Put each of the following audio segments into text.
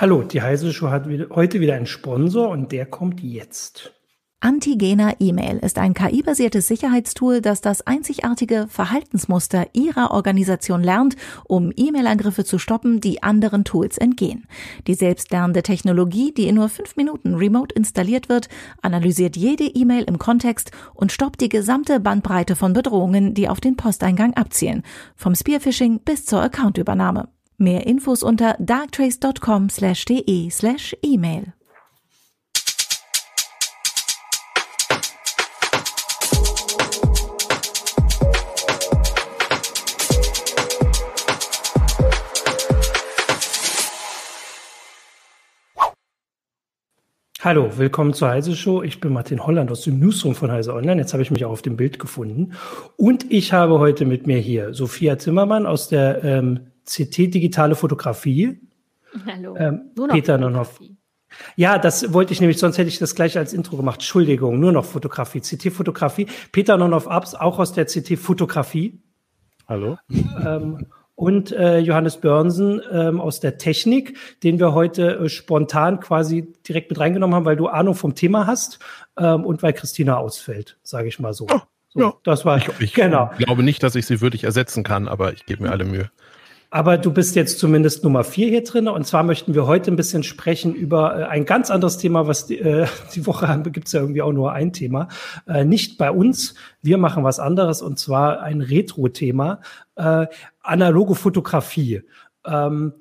Hallo, die Heise Show hat heute wieder einen Sponsor und der kommt jetzt. Antigena E-Mail ist ein KI-basiertes Sicherheitstool, das das einzigartige Verhaltensmuster Ihrer Organisation lernt, um E-Mail-Angriffe zu stoppen, die anderen Tools entgehen. Die selbstlernende Technologie, die in nur fünf Minuten remote installiert wird, analysiert jede E-Mail im Kontext und stoppt die gesamte Bandbreite von Bedrohungen, die auf den Posteingang abzielen, vom Spearphishing bis zur Accountübernahme. Mehr Infos unter darktrace.com/de/email. Hallo, willkommen zur Heise Show. Ich bin Martin Holland aus dem Newsroom von Heise Online. Jetzt habe ich mich auch auf dem Bild gefunden. Und ich habe heute mit mir hier Sophia Zimmermann aus der ähm, CT Digitale Fotografie. Hallo. Ähm, Peter Nonhoff. Ja, das wollte ich nämlich, sonst hätte ich das gleich als Intro gemacht. Entschuldigung, nur noch Fotografie, CT-Fotografie. Peter Nonhoff Abs, auch aus der CT-Fotografie. Hallo. Ähm, und äh, Johannes Börnsen ähm, aus der Technik, den wir heute äh, spontan quasi direkt mit reingenommen haben, weil du Ahnung vom Thema hast ähm, und weil Christina ausfällt, sage ich mal so. Oh, so ja. Das war ich, ich genau. glaube nicht, dass ich sie würdig ersetzen kann, aber ich gebe mir alle Mühe. Aber du bist jetzt zumindest Nummer vier hier drin. Und zwar möchten wir heute ein bisschen sprechen über äh, ein ganz anderes Thema, was die, äh, die Woche gibt es ja irgendwie auch nur ein Thema. Äh, nicht bei uns. Wir machen was anderes und zwar ein Retro-Thema. Äh, analoge Fotografie. Ähm,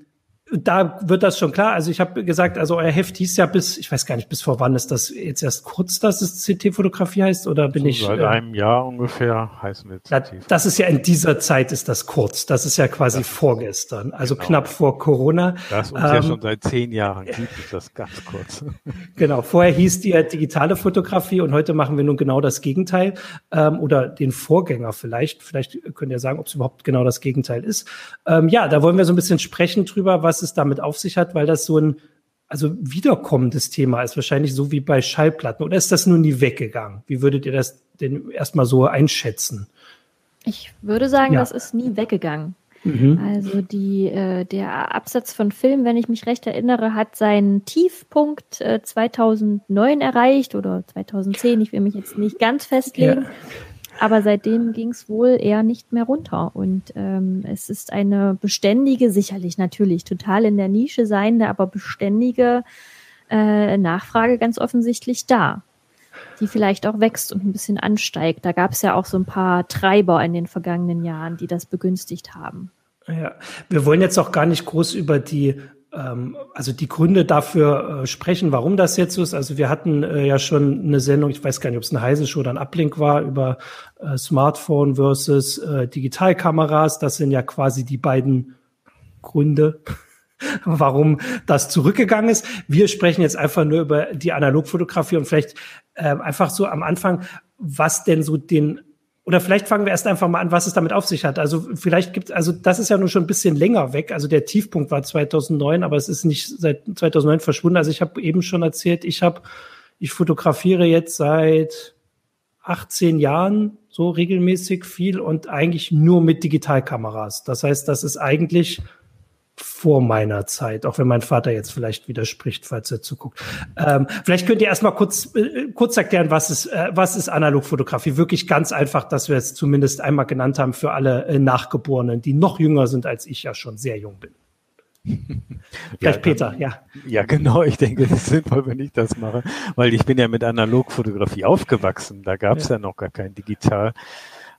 da wird das schon klar. Also ich habe gesagt, also euer Heft hieß ja bis, ich weiß gar nicht, bis vor wann ist das jetzt erst kurz, dass es CT-Fotografie heißt oder bin so ich? Seit äh, einem Jahr ungefähr heißen wir CT. Das ist ja in dieser Zeit ist das kurz. Das ist ja quasi das vorgestern, also genau. knapp vor Corona. Das uns ähm, ja schon seit zehn Jahren gibt, ist das ganz kurz. Genau. Vorher hieß die ja digitale Fotografie und heute machen wir nun genau das Gegenteil ähm, oder den Vorgänger vielleicht. Vielleicht könnt ihr sagen, ob es überhaupt genau das Gegenteil ist. Ähm, ja, da wollen wir so ein bisschen sprechen drüber, was was es damit auf sich hat, weil das so ein also wiederkommendes Thema ist, wahrscheinlich so wie bei Schallplatten. Oder ist das nur nie weggegangen? Wie würdet ihr das denn erstmal so einschätzen? Ich würde sagen, ja. das ist nie weggegangen. Mhm. Also die, äh, der Absatz von Film, wenn ich mich recht erinnere, hat seinen Tiefpunkt äh, 2009 erreicht oder 2010. Ich will mich jetzt nicht ganz festlegen. Ja. Aber seitdem ging es wohl eher nicht mehr runter. Und ähm, es ist eine beständige, sicherlich natürlich total in der Nische seiende, aber beständige äh, Nachfrage ganz offensichtlich da, die vielleicht auch wächst und ein bisschen ansteigt. Da gab es ja auch so ein paar Treiber in den vergangenen Jahren, die das begünstigt haben. Ja, wir wollen jetzt auch gar nicht groß über die also die Gründe dafür äh, sprechen, warum das jetzt so ist. Also wir hatten äh, ja schon eine Sendung, ich weiß gar nicht, ob es eine heiße Show oder ein Ablink war, über äh, Smartphone versus Digitalkameras. Das sind ja quasi die beiden Gründe, warum das zurückgegangen ist. Wir sprechen jetzt einfach nur über die Analogfotografie und vielleicht einfach so am Anfang, was denn so den oder vielleicht fangen wir erst einfach mal an, was es damit auf sich hat. Also vielleicht gibt also das ist ja nur schon ein bisschen länger weg. Also der Tiefpunkt war 2009, aber es ist nicht seit 2009 verschwunden. Also ich habe eben schon erzählt, ich habe, ich fotografiere jetzt seit 18 Jahren so regelmäßig viel und eigentlich nur mit Digitalkameras. Das heißt, das ist eigentlich vor meiner Zeit, auch wenn mein Vater jetzt vielleicht widerspricht, falls er zuguckt. Ähm, vielleicht könnt ihr erstmal kurz, äh, kurz erklären, was ist, äh, was ist Analogfotografie? Wirklich ganz einfach, dass wir es zumindest einmal genannt haben für alle äh, Nachgeborenen, die noch jünger sind, als ich ja schon sehr jung bin. Vielleicht ja, Peter, ja. Ja, genau. Ich denke, es ist sinnvoll, wenn ich das mache, weil ich bin ja mit Analogfotografie aufgewachsen. Da gab es ja. ja. noch gar kein Digital.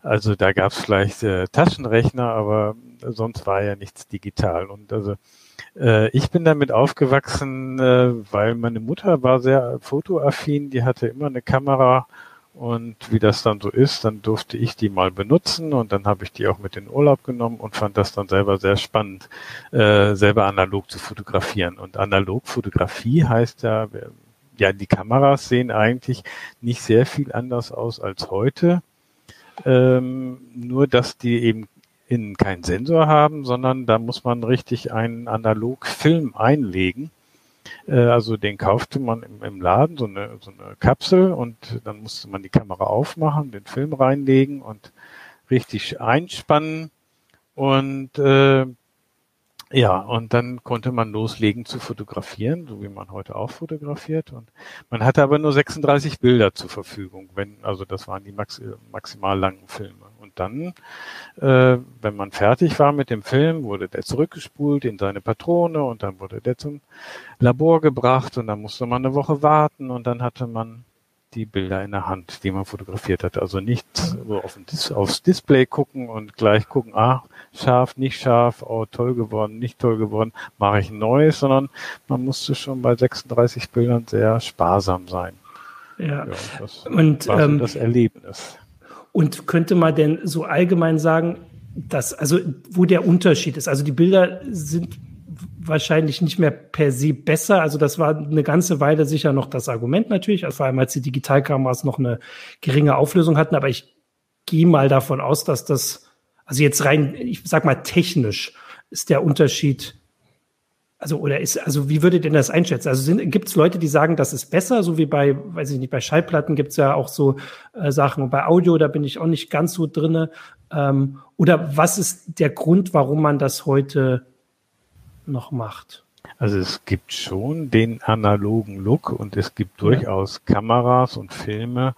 Also da gab es vielleicht äh, Taschenrechner, aber sonst war ja nichts digital. Und also äh, ich bin damit aufgewachsen, äh, weil meine Mutter war sehr fotoaffin, die hatte immer eine Kamera und wie das dann so ist, dann durfte ich die mal benutzen und dann habe ich die auch mit in Urlaub genommen und fand das dann selber sehr spannend, äh, selber analog zu fotografieren. Und Analogfotografie heißt ja, ja, die Kameras sehen eigentlich nicht sehr viel anders aus als heute. Ähm, nur, dass die eben innen keinen Sensor haben, sondern da muss man richtig einen Analogfilm einlegen. Äh, also den kaufte man im, im, Laden, so eine, so eine Kapsel und dann musste man die Kamera aufmachen, den Film reinlegen und richtig einspannen und äh, Ja, und dann konnte man loslegen zu fotografieren, so wie man heute auch fotografiert. Und man hatte aber nur 36 Bilder zur Verfügung, wenn, also das waren die maxi maximal langen Filme. Und dann, äh, wenn man fertig war mit dem Film, wurde der zurückgespult in seine Patrone und dann wurde der zum Labor gebracht und dann musste man eine Woche warten und dann hatte man die Bilder in der Hand, die man fotografiert hat. Also nicht so auf Dis aufs Display gucken und gleich gucken, ah, scharf, nicht scharf, oh, toll geworden, nicht toll geworden, mache ich ein neues, sondern man musste schon bei 36 Bildern sehr sparsam sein. Ja, ja das und war ähm, das Erlebnis. Und könnte man denn so allgemein sagen, dass, also wo der Unterschied ist? Also die Bilder sind wahrscheinlich nicht mehr per se besser. Also das war eine ganze Weile sicher noch das Argument natürlich, also vor allem als die Digitalkameras noch eine geringe Auflösung hatten. Aber ich gehe mal davon aus, dass das, also jetzt rein, ich sag mal technisch, ist der Unterschied, also oder ist, also wie würdet ihr das einschätzen? Also gibt es Leute, die sagen, das ist besser, so wie bei, weiß ich nicht, bei Schallplatten gibt es ja auch so äh, Sachen und bei Audio, da bin ich auch nicht ganz so drinne. Ähm, oder was ist der Grund, warum man das heute noch macht. Also es gibt schon den analogen Look und es gibt durchaus. Kameras und Filme,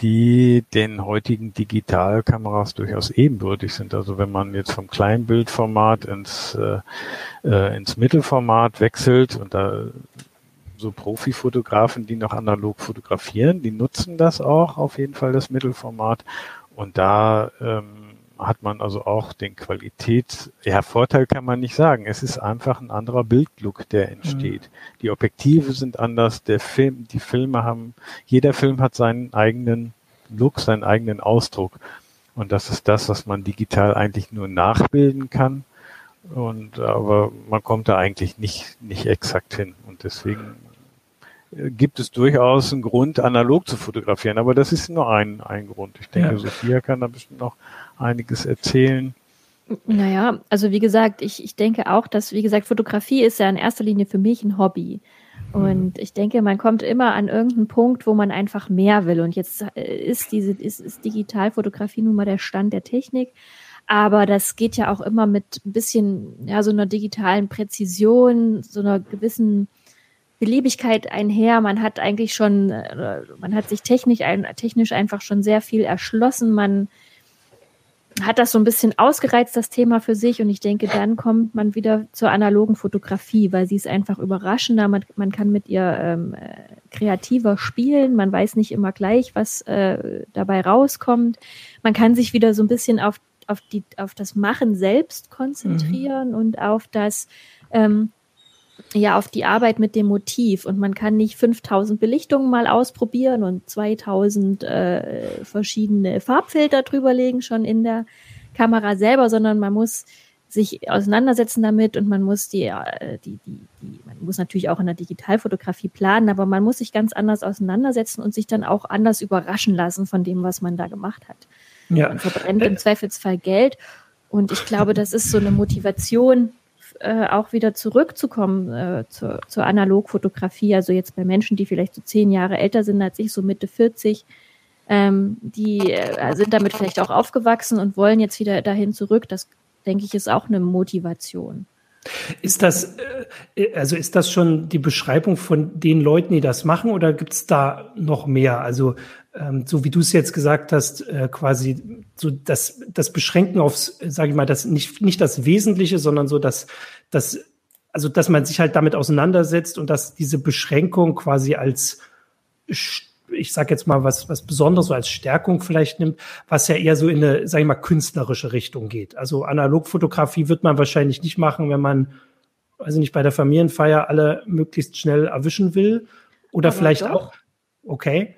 die den heutigen Digitalkameras durchaus ebenbürtig sind. Also wenn man jetzt vom Kleinbildformat ins, äh, äh, ins Mittelformat wechselt und da so Profifotografen, die noch analog fotografieren, die nutzen das auch auf jeden Fall, das Mittelformat. Und da ähm, hat man also auch den Qualität, ja, Vorteil kann man nicht sagen. Es ist einfach ein anderer Bildlook, der entsteht. Mhm. Die Objektive sind anders, der Film, die Filme haben, jeder Film hat seinen eigenen Look, seinen eigenen Ausdruck. Und das ist das, was man digital eigentlich nur nachbilden kann. Und, aber man kommt da eigentlich nicht, nicht exakt hin. Und deswegen gibt es durchaus einen Grund, analog zu fotografieren. Aber das ist nur ein, ein Grund. Ich denke, ja. Sophia kann da bestimmt noch einiges erzählen. Naja, also wie gesagt, ich, ich denke auch, dass, wie gesagt, Fotografie ist ja in erster Linie für mich ein Hobby. Und ich denke, man kommt immer an irgendeinen Punkt, wo man einfach mehr will. Und jetzt äh, ist diese, ist, ist Digitalfotografie nun mal der Stand der Technik. Aber das geht ja auch immer mit ein bisschen, ja, so einer digitalen Präzision, so einer gewissen Beliebigkeit einher. Man hat eigentlich schon, äh, man hat sich technisch, technisch einfach schon sehr viel erschlossen. Man hat das so ein bisschen ausgereizt, das Thema für sich. Und ich denke, dann kommt man wieder zur analogen Fotografie, weil sie ist einfach überraschender. Man, man kann mit ihr ähm, äh, kreativer spielen. Man weiß nicht immer gleich, was äh, dabei rauskommt. Man kann sich wieder so ein bisschen auf, auf, die, auf das Machen selbst konzentrieren mhm. und auf das, ähm, ja auf die Arbeit mit dem Motiv und man kann nicht 5000 Belichtungen mal ausprobieren und 2000 äh, verschiedene Farbfilter drüberlegen schon in der Kamera selber, sondern man muss sich auseinandersetzen damit und man muss die, äh, die, die, die, man muss natürlich auch in der Digitalfotografie planen, aber man muss sich ganz anders auseinandersetzen und sich dann auch anders überraschen lassen von dem, was man da gemacht hat. Ja. Man verbrennt im Zweifelsfall Geld und ich glaube, das ist so eine Motivation, äh, auch wieder zurückzukommen äh, zur, zur Analogfotografie. Also jetzt bei Menschen, die vielleicht so zehn Jahre älter sind als ich, so Mitte 40, ähm, die äh, sind damit vielleicht auch aufgewachsen und wollen jetzt wieder dahin zurück. Das denke ich ist auch eine Motivation. Ist das, äh, also ist das schon die Beschreibung von den Leuten, die das machen, oder gibt es da noch mehr? Also ähm, so wie du es jetzt gesagt hast, äh, quasi so das, das Beschränken aufs, sage ich mal, das nicht, nicht das Wesentliche, sondern so das, das, also dass man sich halt damit auseinandersetzt und dass diese Beschränkung quasi als ich sag jetzt mal was was Besonderes so als Stärkung vielleicht nimmt, was ja eher so in eine, sag ich mal, künstlerische Richtung geht. Also Analogfotografie wird man wahrscheinlich nicht machen, wenn man, weiß ich nicht, bei der Familienfeier alle möglichst schnell erwischen will. Oder Aber vielleicht doch. auch, okay.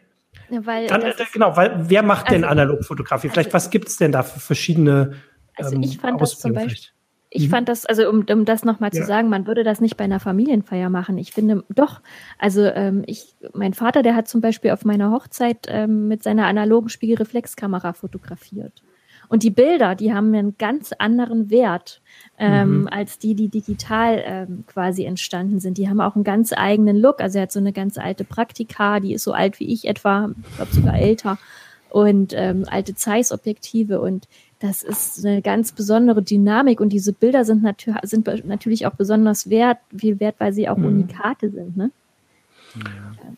Ja, weil Dann, äh, genau, weil wer macht also, denn Analogfotografie? Vielleicht also, was gibt es denn da für verschiedene also ich ähm, fand das zum Beispiel, ich mhm. fand das, also um, um das nochmal ja. zu sagen, man würde das nicht bei einer Familienfeier machen. Ich finde doch, also ähm, ich, mein Vater, der hat zum Beispiel auf meiner Hochzeit ähm, mit seiner analogen Spiegelreflexkamera fotografiert. Und die Bilder, die haben einen ganz anderen Wert ähm, mhm. als die, die digital ähm, quasi entstanden sind. Die haben auch einen ganz eigenen Look. Also er hat so eine ganz alte Praktika, die ist so alt wie ich etwa, ich glaube sogar älter. und ähm, alte Zeiss-Objektive und das ist eine ganz besondere Dynamik und diese Bilder sind, natür sind natürlich auch besonders wert, viel wert, weil sie auch mhm. Unikate sind. Ne?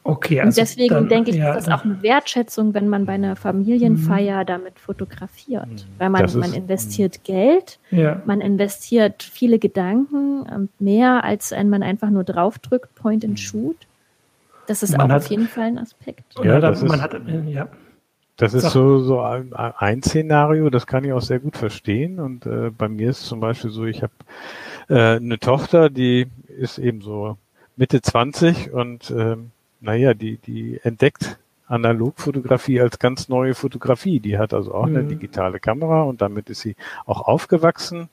Okay, also und deswegen dann, denke ich, ja, ist das auch eine Wertschätzung, wenn man bei einer Familienfeier mhm. damit fotografiert. Mhm. Weil man, ist, man investiert mhm. Geld, ja. man investiert viele Gedanken, ähm, mehr als wenn man einfach nur draufdrückt, Point and mhm. Shoot. Das ist man auch hat, auf jeden Fall ein Aspekt. Ja, das man ist, hat, ja. Das ist so, so ein, ein, Szenario, das kann ich auch sehr gut verstehen. Und äh, bei mir ist zum Beispiel so, ich habe äh, eine Tochter, die ist eben so Mitte 20 und ähm, naja, die, die entdeckt Analogfotografie als ganz neue Fotografie. Die hat also auch mhm. eine digitale Kamera und damit ist sie auch aufgewachsen.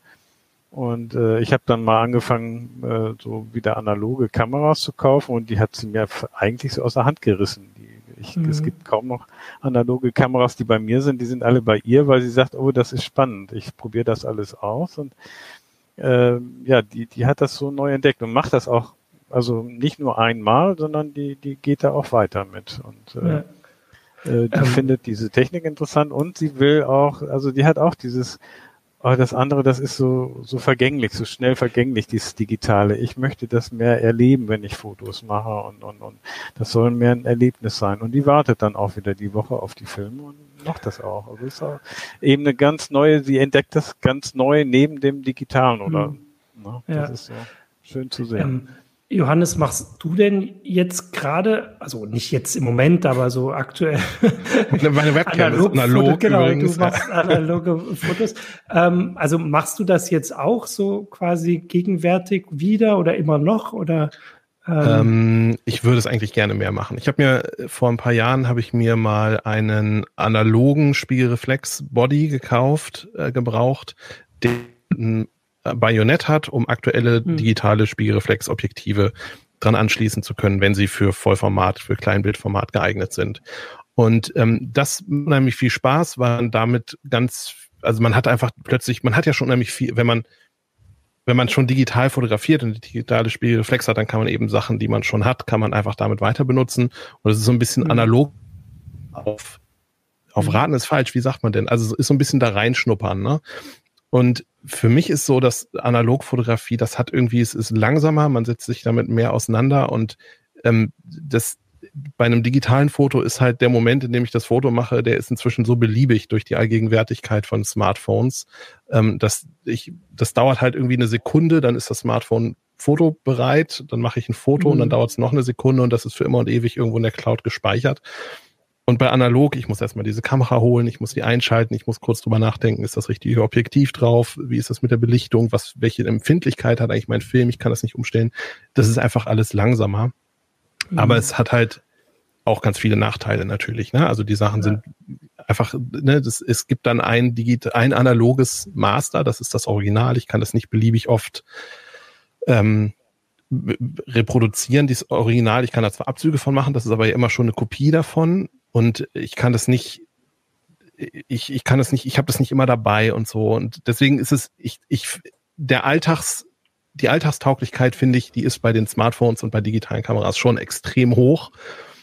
Und äh, ich habe dann mal angefangen, äh, so wieder analoge Kameras zu kaufen und die hat sie mir eigentlich so aus der Hand gerissen. Die, ich, mhm. Es gibt kaum noch analoge Kameras, die bei mir sind. Die sind alle bei ihr, weil sie sagt, oh, das ist spannend. Ich probiere das alles aus und äh, ja, die, die hat das so neu entdeckt und macht das auch also nicht nur einmal, sondern die, die geht da auch weiter mit. Und äh, ja. äh, die ähm. findet diese Technik interessant und sie will auch, also die hat auch dieses, aber das andere, das ist so, so vergänglich, so schnell vergänglich, dieses Digitale. Ich möchte das mehr erleben, wenn ich Fotos mache und, und, und das soll mehr ein Erlebnis sein. Und die wartet dann auch wieder die Woche auf die Filme und macht das auch. Also ist auch eben eine ganz neue, sie entdeckt das ganz neu neben dem Digitalen, oder? Mhm. Ne? Das ja. ist so schön zu sehen. Ähm, Johannes, machst du denn jetzt gerade, also nicht jetzt im Moment, aber so aktuell? Meine Webcam analog ist analog Foto, genau, übrigens. du machst analoge Fotos. Ähm, also machst du das jetzt auch so quasi gegenwärtig wieder oder immer noch oder? Ähm? Ähm, ich würde es eigentlich gerne mehr machen. Ich habe mir vor ein paar Jahren habe ich mir mal einen analogen Spiegelreflex Body gekauft, äh, gebraucht, den Bajonett hat, um aktuelle hm. digitale Spiegelreflexobjektive dran anschließen zu können, wenn sie für Vollformat, für Kleinbildformat geeignet sind. Und ähm, das unheimlich viel Spaß, weil man damit ganz, also man hat einfach plötzlich, man hat ja schon unheimlich viel, wenn man wenn man schon digital fotografiert und digitale Spiegelreflex hat, dann kann man eben Sachen, die man schon hat, kann man einfach damit weiter benutzen. Und es ist so ein bisschen hm. analog auf, auf hm. Raten ist falsch, wie sagt man denn? Also es ist so ein bisschen da reinschnuppern, ne? Und für mich ist so, dass Analogfotografie, das hat irgendwie, es ist langsamer, man setzt sich damit mehr auseinander und ähm, das bei einem digitalen Foto ist halt der Moment, in dem ich das Foto mache, der ist inzwischen so beliebig durch die Allgegenwärtigkeit von Smartphones, ähm, dass ich, das dauert halt irgendwie eine Sekunde, dann ist das Smartphone fotobereit, dann mache ich ein Foto mhm. und dann mhm. dauert es noch eine Sekunde und das ist für immer und ewig irgendwo in der Cloud gespeichert. Und bei analog, ich muss erstmal diese Kamera holen, ich muss die einschalten, ich muss kurz drüber nachdenken, ist das richtige Objektiv drauf, wie ist das mit der Belichtung, was, welche Empfindlichkeit hat eigentlich mein Film, ich kann das nicht umstellen. Das ist einfach alles langsamer. Mhm. Aber es hat halt auch ganz viele Nachteile natürlich. Ne? Also die Sachen ja. sind einfach, ne, das, es gibt dann ein Digit ein analoges Master, das ist das Original. Ich kann das nicht beliebig oft ähm, reproduzieren, dieses Original. Ich kann da zwar Abzüge von machen, das ist aber ja immer schon eine Kopie davon. Und ich kann das nicht, ich, ich kann das nicht, ich habe das nicht immer dabei und so. Und deswegen ist es, ich, ich, der Alltags, die Alltagstauglichkeit, finde ich, die ist bei den Smartphones und bei digitalen Kameras schon extrem hoch.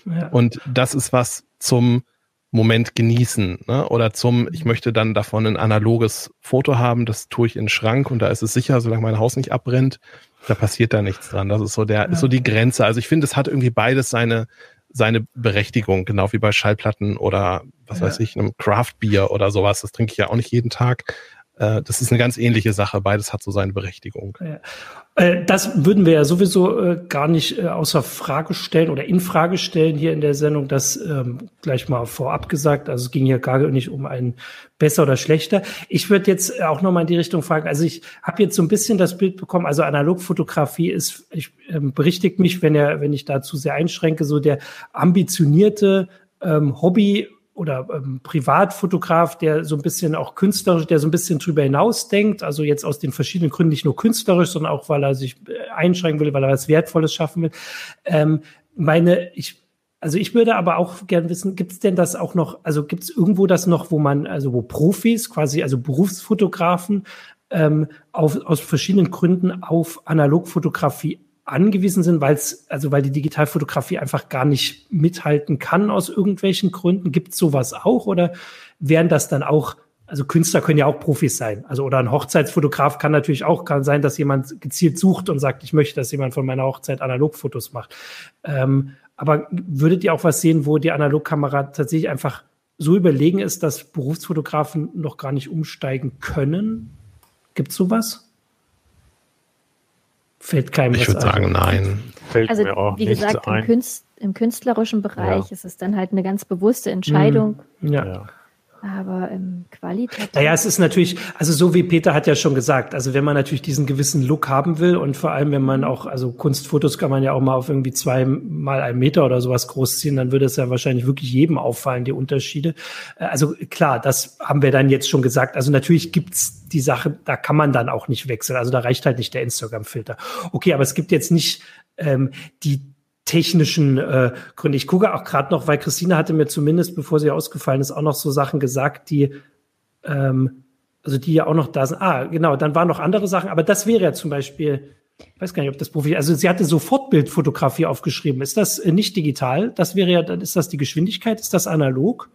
Ja. Und das ist was zum Moment genießen. Ne? Oder zum, ich möchte dann davon ein analoges Foto haben, das tue ich in den Schrank und da ist es sicher, solange mein Haus nicht abbrennt, da passiert da nichts dran. Das ist so der, ja. ist so die Grenze. Also ich finde, es hat irgendwie beides seine, seine Berechtigung, genau wie bei Schallplatten oder was ja. weiß ich, einem Craft Beer oder sowas. Das trinke ich ja auch nicht jeden Tag. Äh, das ist eine ganz ähnliche Sache. Beides hat so seine Berechtigung. Ja. Äh, das würden wir ja sowieso äh, gar nicht außer Frage stellen oder in Frage stellen hier in der Sendung. Das ähm, gleich mal vorab gesagt. Also es ging hier gar nicht um ein besser oder schlechter. Ich würde jetzt auch noch mal in die Richtung fragen. Also ich habe jetzt so ein bisschen das Bild bekommen. Also Analogfotografie ist, ich ähm, berichtigt mich, wenn er, wenn ich da zu sehr einschränke, so der ambitionierte ähm, Hobby oder ähm, Privatfotograf, der so ein bisschen auch künstlerisch, der so ein bisschen drüber hinaus denkt, also jetzt aus den verschiedenen Gründen nicht nur künstlerisch, sondern auch, weil er sich äh, einschränken will, weil er was Wertvolles schaffen will. Ähm, meine, ich, also ich würde aber auch gern wissen, gibt es denn das auch noch, also gibt es irgendwo das noch, wo man, also wo Profis, quasi, also Berufsfotografen, ähm, auf, aus verschiedenen Gründen auf Analogfotografie angewiesen sind, weil es, also weil die Digitalfotografie einfach gar nicht mithalten kann aus irgendwelchen Gründen? Gibt es sowas auch oder wären das dann auch also Künstler können ja auch Profis sein. Also oder ein Hochzeitsfotograf kann natürlich auch kann sein, dass jemand gezielt sucht und sagt, ich möchte, dass jemand von meiner Hochzeit Analogfotos macht. Ähm, aber würdet ihr auch was sehen, wo die Analogkamera tatsächlich einfach so überlegen ist, dass Berufsfotografen noch gar nicht umsteigen können? Gibt es sowas? Fällt keinem Ich würde sagen, nein. Fällt also, mir auch wie gesagt, im, Künst, im, künstlerischen Bereich ja. ist es dann halt eine ganz bewusste Entscheidung. Mhm. Ja. ja. Aber im Qualitativ. Naja, es ist natürlich, also so wie Peter hat ja schon gesagt, also wenn man natürlich diesen gewissen Look haben will und vor allem, wenn man auch, also Kunstfotos kann man ja auch mal auf irgendwie zwei mal einen Meter oder sowas groß ziehen, dann würde es ja wahrscheinlich wirklich jedem auffallen, die Unterschiede. Äh, also klar, das haben wir dann jetzt schon gesagt. Also natürlich gibt's die Sache, da kann man dann auch nicht wechseln. Also da reicht halt nicht der Instagram-Filter. Okay, aber es gibt jetzt nicht ähm, die technischen äh, Gründe. Ich gucke auch gerade noch, weil Christine hatte mir zumindest, bevor sie ausgefallen ist, auch noch so Sachen gesagt, die ähm, also die ja auch noch da sind. Ah, genau, dann waren noch andere Sachen, aber das wäre ja zum Beispiel, ich weiß gar nicht, ob das Profi, also sie hatte Sofortbildfotografie aufgeschrieben. Ist das äh, nicht digital? Das wäre ja, dann ist das die Geschwindigkeit? Ist das analog?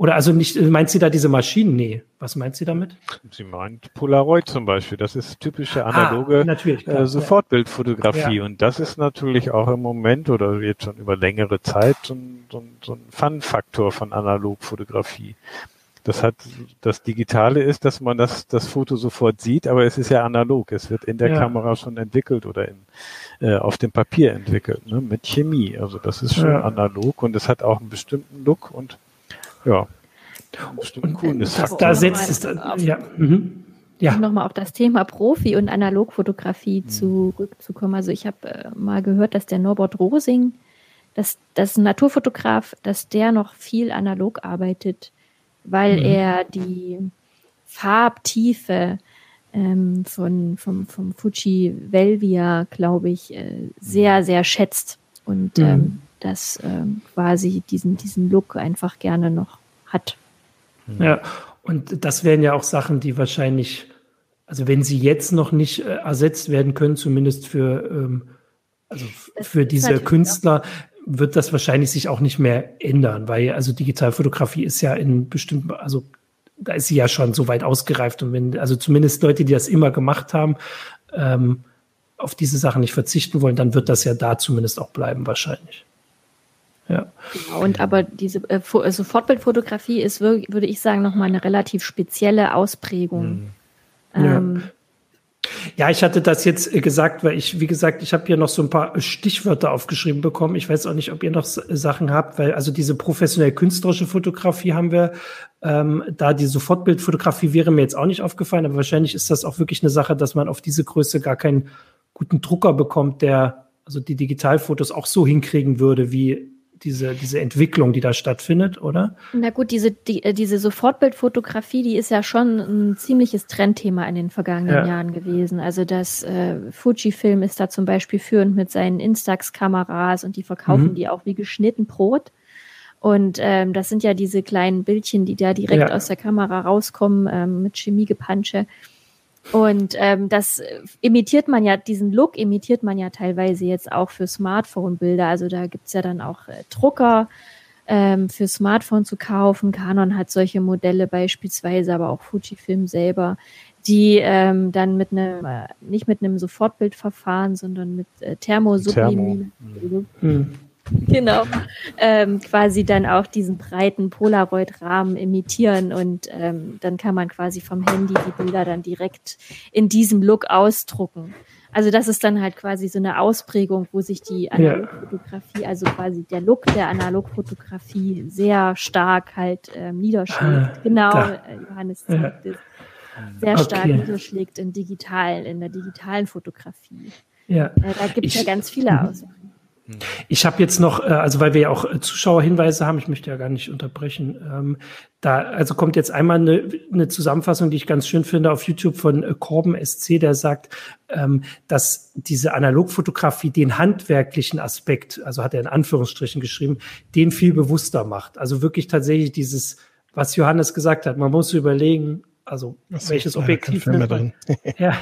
Oder also nicht, meint sie da diese Maschinen? Nee. Was meint sie damit? Sie meint Polaroid zum Beispiel. Das ist typische analoge ah, äh, Sofortbildfotografie. Ja. Und das ist natürlich auch im Moment oder jetzt schon über längere Zeit so ein, so ein, so ein Fun-Faktor von Analogfotografie. Das hat, das Digitale ist, dass man das, das Foto sofort sieht, aber es ist ja analog. Es wird in der ja. Kamera schon entwickelt oder in, äh, auf dem Papier entwickelt, ne, mit Chemie. Also das ist schon ja. analog und es hat auch einen bestimmten Look und ja. Cooles das, Da setzt es dann, ja. Mhm. Ja. Um nochmal auf das Thema Profi- und Analogfotografie mhm. zurückzukommen. Also ich habe äh, mal gehört, dass der Norbert Rosing, dass das ein Naturfotograf, dass der noch viel analog arbeitet, weil mhm. er die Farbtiefe ähm, von, vom, vom Fuji Velvia, glaube ich, äh, sehr, sehr schätzt. Und mhm. ähm, das ähm, quasi diesen, diesen Look einfach gerne noch hat. Ja, und das wären ja auch Sachen, die wahrscheinlich, also wenn sie jetzt noch nicht äh, ersetzt werden können, zumindest für, ähm, also für diese Künstler, wird das wahrscheinlich sich auch nicht mehr ändern, weil also Digitalfotografie ist ja in bestimmten, also da ist sie ja schon so weit ausgereift und wenn, also zumindest Leute, die das immer gemacht haben, ähm, auf diese Sachen nicht verzichten wollen, dann wird das ja da zumindest auch bleiben wahrscheinlich. Ja. Genau, und aber diese äh, also Fortbildfotografie ist, würde ich sagen, nochmal eine relativ spezielle Ausprägung. Mhm. Ähm, ja. ja. ich hatte das jetzt äh, gesagt, weil ich, wie gesagt, ich habe hier noch so ein paar Stichwörter aufgeschrieben bekommen. Ich weiß auch nicht, ob ihr noch Sachen habt, weil also diese professionell künstlerische Fotografie haben wir, ähm, da die Sofortbildfotografie wäre mir jetzt auch nicht aufgefallen, aber wahrscheinlich ist das auch wirklich eine Sache, dass man auf diese Größe gar keinen guten Drucker bekommt, der also die Digitalfotos auch so hinkriegen würde, wie diese, diese Entwicklung, die da stattfindet, oder? Na gut, diese, die, äh, diese Sofortbildfotografie, die ist ja schon ein ziemliches Trendthema in den vergangenen ja. Jahren gewesen. Also das äh, Fujifilm ist da zum Beispiel führend mit seinen Instax-Kameras und die verkaufen mhm. die auch wie geschnitten Brot. Und ähm, das sind ja diese kleinen Bildchen, die da direkt ja. aus der Kamera rauskommen ähm, mit Chemiegepansche. Und ähm, das imitiert man ja, diesen Look imitiert man ja teilweise jetzt auch für Smartphone-Bilder. Also da gibt's ja dann auch äh, Drucker ähm, für Smartphone zu kaufen. Canon hat solche Modelle beispielsweise, aber auch Fujifilm selber, die ähm, dann mit einem, äh, nicht mit einem Sofortbildverfahren, sondern mit äh, Thermosublimierung. Thermo. Mhm genau, ähm, quasi dann auch diesen breiten Polaroid-Rahmen imitieren und ähm, dann kann man quasi vom Handy die Bilder dann direkt in diesem Look ausdrucken. Also das ist dann halt quasi so eine Ausprägung, wo sich die Analogfotografie, also quasi der Look der Analogfotografie sehr stark halt ähm, niederschlägt. Ah, genau, da. Äh, Johannes ja. sehr stark okay. niederschlägt in digital, in der digitalen Fotografie. Ja. Äh, da gibt es ja ganz viele mhm. Ich habe jetzt noch, äh, also weil wir ja auch äh, Zuschauerhinweise haben, ich möchte ja gar nicht unterbrechen. Ähm, da also kommt jetzt einmal eine, eine Zusammenfassung, die ich ganz schön finde auf YouTube von äh, Corben SC, der sagt, ähm, dass diese Analogfotografie den handwerklichen Aspekt, also hat er in Anführungsstrichen geschrieben, den viel bewusster macht. Also wirklich tatsächlich dieses, was Johannes gesagt hat, man muss überlegen, also welches Objektiv nimmt man, ja,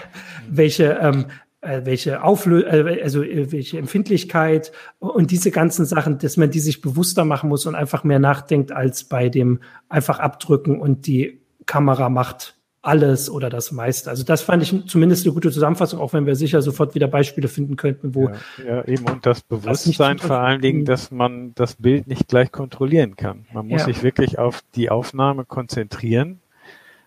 welche ähm, äh, welche Auflö äh, also äh, welche Empfindlichkeit und diese ganzen Sachen, dass man die sich bewusster machen muss und einfach mehr nachdenkt als bei dem einfach abdrücken und die Kamera macht alles oder das meiste. Also das fand ich zumindest eine gute Zusammenfassung, auch wenn wir sicher sofort wieder Beispiele finden könnten, wo ja, ja eben und das Bewusstsein vor allen Dingen, dass man das Bild nicht gleich kontrollieren kann. Man muss ja. sich wirklich auf die Aufnahme konzentrieren,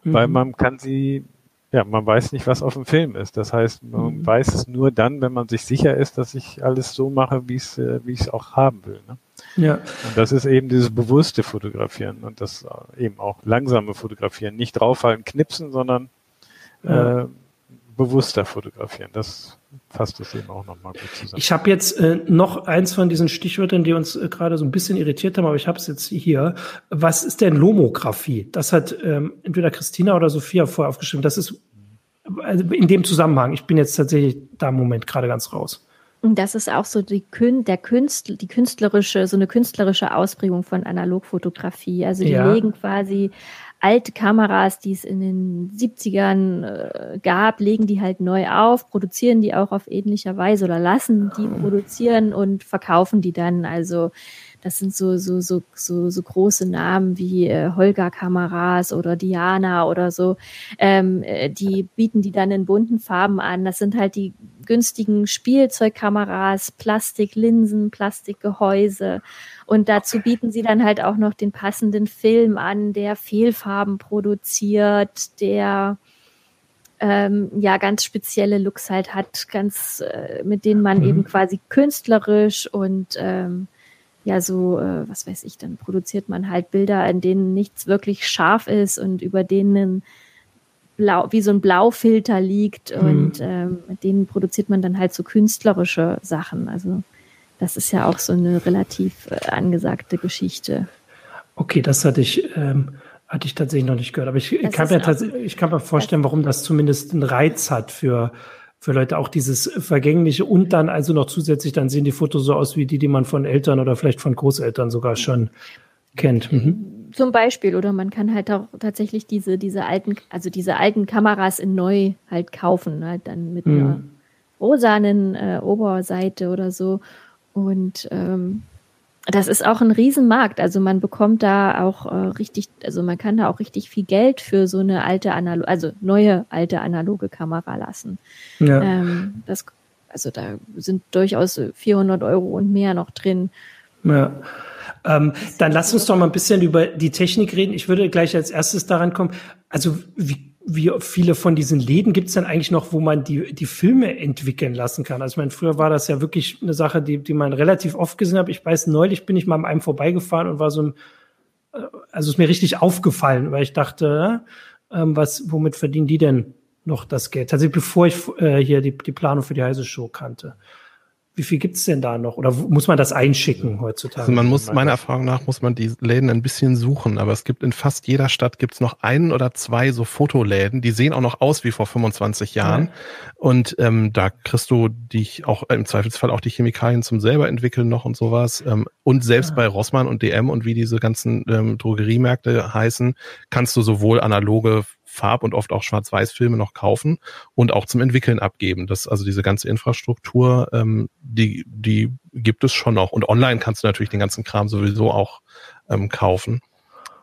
mhm. weil man kann sie ja, man weiß nicht, was auf dem Film ist. Das heißt, man mhm. weiß es nur dann, wenn man sich sicher ist, dass ich alles so mache, wie es, äh, wie ich es auch haben will. Ne? Ja. Und das ist eben dieses bewusste Fotografieren und das äh, eben auch langsame Fotografieren. Nicht draufhalten, knipsen, sondern ja. äh, bewusster fotografieren. Das fasst es eben auch nochmal gut zusammen. Ich habe jetzt äh, noch eins von diesen Stichwörtern, die uns äh, gerade so ein bisschen irritiert haben, aber ich habe es jetzt hier. Was ist denn Lomographie? Das hat ähm, entweder Christina oder Sophia vorher aufgeschrieben. Das ist also in dem Zusammenhang. Ich bin jetzt tatsächlich da im Moment gerade ganz raus. Und das ist auch so die, Kün der Künstler, die künstlerische, so eine künstlerische Ausprägung von Analogfotografie. Also die ja. legen quasi alte Kameras, die es in den 70ern äh, gab, legen die halt neu auf, produzieren die auch auf ähnlicher Weise oder lassen die produzieren und verkaufen die dann. Also das sind so, so, so, so, so große Namen wie äh, Holger Kameras oder Diana oder so. Ähm, äh, die bieten die dann in bunten Farben an. Das sind halt die günstigen Spielzeugkameras, Plastiklinsen, Plastikgehäuse. Und dazu bieten sie dann halt auch noch den passenden Film an, der Fehlfarben produziert, der ähm, ja ganz spezielle Looks halt hat, ganz äh, mit denen man mhm. eben quasi künstlerisch und ähm, ja so, äh, was weiß ich, dann produziert man halt Bilder, in denen nichts wirklich scharf ist und über denen Blau, wie so ein Blaufilter liegt mhm. und ähm, mit denen produziert man dann halt so künstlerische Sachen. Also das ist ja auch so eine relativ äh, angesagte Geschichte. Okay, das hatte ich, ähm, hatte ich tatsächlich noch nicht gehört. Aber ich, kann mir, ich kann mir vorstellen, warum das zumindest einen Reiz hat für für Leute auch dieses Vergängliche und dann also noch zusätzlich, dann sehen die Fotos so aus wie die, die man von Eltern oder vielleicht von Großeltern sogar schon kennt. Mhm. Zum Beispiel, oder man kann halt auch tatsächlich diese, diese alten, also diese alten Kameras in neu halt kaufen, halt dann mit mhm. einer rosanen äh, Oberseite oder so. Und ähm, das ist auch ein Riesenmarkt. Also man bekommt da auch äh, richtig, also man kann da auch richtig viel Geld für so eine alte analoge, also neue alte analoge Kamera lassen. Ja. Ähm, das, also da sind durchaus 400 Euro und mehr noch drin. Ja. Ähm, dann lass uns doch mal ein bisschen über die Technik reden. Ich würde gleich als erstes daran kommen. Also wie wie viele von diesen Läden gibt es denn eigentlich noch, wo man die, die Filme entwickeln lassen kann? Also ich meine, früher war das ja wirklich eine Sache, die, die man relativ oft gesehen hat. Ich weiß, neulich bin ich mal an einem vorbeigefahren und war so ein, äh, also ist mir richtig aufgefallen, weil ich dachte, ähm, was, womit verdienen die denn noch das Geld? Also bevor ich äh, hier die, die Planung für die heiße Show kannte. Wie viel gibt's denn da noch? Oder muss man das einschicken heutzutage? Also man muss, meiner Erfahrung nach, muss man die Läden ein bisschen suchen. Aber es gibt in fast jeder Stadt gibt's noch einen oder zwei so Fotoläden. Die sehen auch noch aus wie vor 25 Jahren. Ja. Und ähm, da kriegst du dich auch im Zweifelsfall auch die Chemikalien zum selber entwickeln noch und sowas. Ähm, und selbst ja. bei Rossmann und DM und wie diese ganzen ähm, Drogeriemärkte heißen, kannst du sowohl analoge Farb- und oft auch Schwarz-Weiß-Filme noch kaufen und auch zum Entwickeln abgeben. Das, also diese ganze Infrastruktur, ähm, die, die gibt es schon noch. Und online kannst du natürlich den ganzen Kram sowieso auch ähm, kaufen.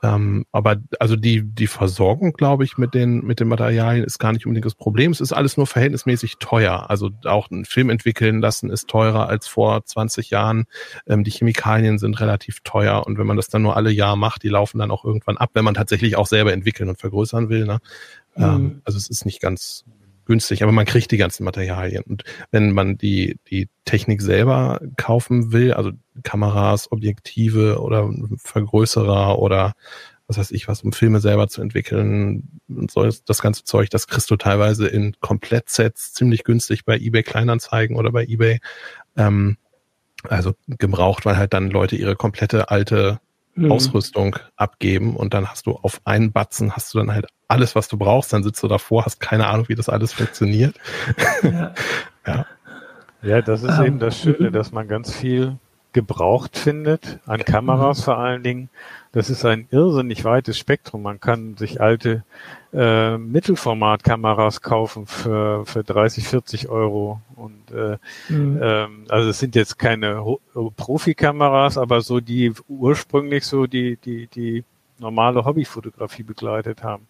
Ähm, aber also die, die Versorgung, glaube ich, mit den, mit den Materialien ist gar nicht unbedingt das Problem. Es ist alles nur verhältnismäßig teuer. Also auch einen Film entwickeln lassen ist teurer als vor 20 Jahren. Ähm, die Chemikalien sind relativ teuer und wenn man das dann nur alle Jahr macht, die laufen dann auch irgendwann ab, wenn man tatsächlich auch selber entwickeln und vergrößern will. Ne? Mhm. Ähm, also es ist nicht ganz, günstig, aber man kriegt die ganzen Materialien. Und wenn man die, die Technik selber kaufen will, also Kameras, Objektive oder Vergrößerer oder was weiß ich was, um Filme selber zu entwickeln und so das ganze Zeug, das kriegst du teilweise in Komplettsets ziemlich günstig bei eBay Kleinanzeigen oder bei eBay. Ähm, also gebraucht, weil halt dann Leute ihre komplette alte mhm. Ausrüstung abgeben und dann hast du auf einen Batzen hast du dann halt alles, was du brauchst, dann sitzt du davor, hast keine Ahnung, wie das alles funktioniert. Ja, ja. ja das ist um, ähm, eben das Schöne, mhm. dass man ganz viel gebraucht findet, an Kameras mhm. vor allen Dingen. Das ist ein irrsinnig weites Spektrum. Man kann sich alte äh, Mittelformatkameras kaufen für, für 30, 40 Euro. Und äh, mhm. ähm, also es sind jetzt keine Profikameras, aber so die ursprünglich so die, die, die normale Hobbyfotografie begleitet haben.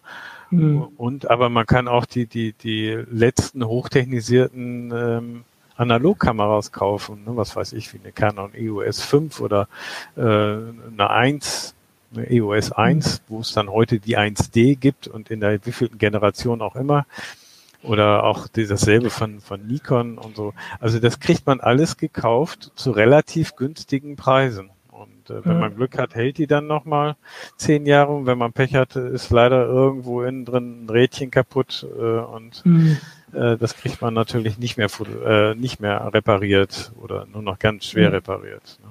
Mhm. Und aber man kann auch die, die, die letzten hochtechnisierten ähm, Analogkameras kaufen, ne? was weiß ich, wie eine Canon EOS 5 oder äh, eine 1, eine EOS 1, wo es dann heute die 1D gibt und in der wievielten Generation auch immer. Oder auch dasselbe von, von Nikon und so. Also das kriegt man alles gekauft zu relativ günstigen Preisen. Und äh, wenn ja. man Glück hat, hält die dann nochmal zehn Jahre. Und wenn man Pech hat, ist leider irgendwo innen drin ein Rädchen kaputt äh, und mhm. äh, das kriegt man natürlich nicht mehr äh, nicht mehr repariert oder nur noch ganz schwer mhm. repariert. Ne?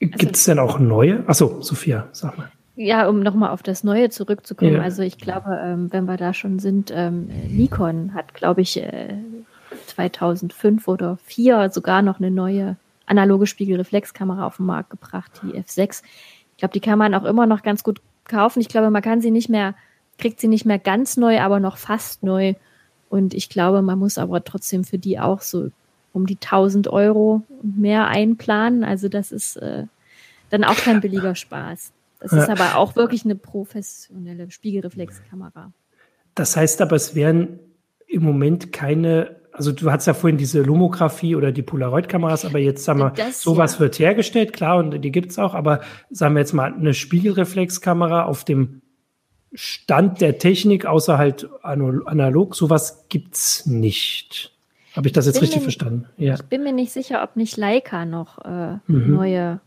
Gibt es denn auch neue? Achso, Sophia, sag mal. Ja, um nochmal auf das Neue zurückzukommen. Ja. Also ich glaube, ähm, wenn wir da schon sind, ähm, Nikon hat, glaube ich, äh, 2005 oder 2004 sogar noch eine neue analoge Spiegelreflexkamera auf den Markt gebracht, die F6. Ich glaube, die kann man auch immer noch ganz gut kaufen. Ich glaube, man kann sie nicht mehr, kriegt sie nicht mehr ganz neu, aber noch fast neu. Und ich glaube, man muss aber trotzdem für die auch so um die 1000 Euro mehr einplanen. Also das ist äh, dann auch kein billiger Spaß. Das ist aber auch wirklich eine professionelle Spiegelreflexkamera. Das heißt aber, es wären im Moment keine, also du hast ja vorhin diese Lomographie oder die Polaroid-Kameras, aber jetzt sagen wir, das, sowas ja. wird hergestellt, klar, und die gibt's auch, aber sagen wir jetzt mal, eine Spiegelreflexkamera auf dem Stand der Technik, außer halt analog, sowas gibt's nicht. Habe ich das jetzt richtig mir, verstanden? Ja. Ich bin mir nicht sicher, ob nicht Leica noch äh, mhm. neue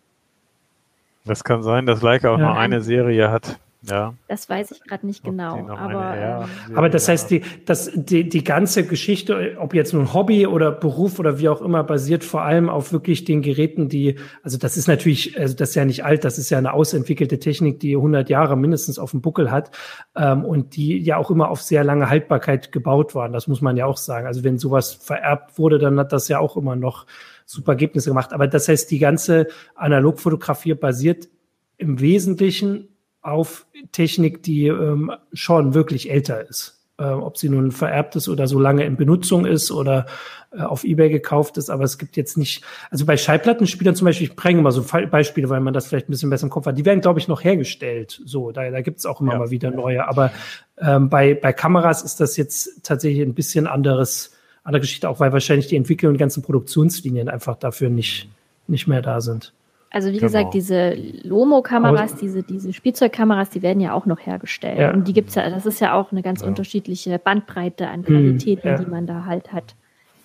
das kann sein, dass Leica auch ja. noch eine Serie hat. Ja. Das weiß ich gerade nicht genau. Aber, ähm, aber das heißt, die, das, die, die ganze Geschichte, ob jetzt nun Hobby oder Beruf oder wie auch immer, basiert vor allem auf wirklich den Geräten, die, also das ist natürlich, also das ist ja nicht alt, das ist ja eine ausentwickelte Technik, die 100 Jahre mindestens auf dem Buckel hat ähm, und die ja auch immer auf sehr lange Haltbarkeit gebaut waren. Das muss man ja auch sagen. Also wenn sowas vererbt wurde, dann hat das ja auch immer noch super Ergebnisse gemacht. Aber das heißt, die ganze Analogfotografie basiert im Wesentlichen auf Technik, die ähm, schon wirklich älter ist. Äh, ob sie nun vererbt ist oder so lange in Benutzung ist oder äh, auf Ebay gekauft ist. Aber es gibt jetzt nicht, also bei Schallplattenspielern zum Beispiel, ich bringe mal so Beispiele, weil man das vielleicht ein bisschen besser im Kopf hat, die werden, glaube ich, noch hergestellt. So, da, da gibt es auch immer ja. mal wieder neue. Aber ähm, bei, bei Kameras ist das jetzt tatsächlich ein bisschen anderes andere Geschichte, auch weil wahrscheinlich die Entwicklung und ganzen Produktionslinien einfach dafür nicht, nicht mehr da sind. Also wie genau. gesagt, diese Lomo-Kameras, diese, diese Spielzeugkameras, die werden ja auch noch hergestellt. Ja. Und die gibt's ja, das ist ja auch eine ganz ja. unterschiedliche Bandbreite an hm, Qualitäten, hm, ja. die man da halt hat.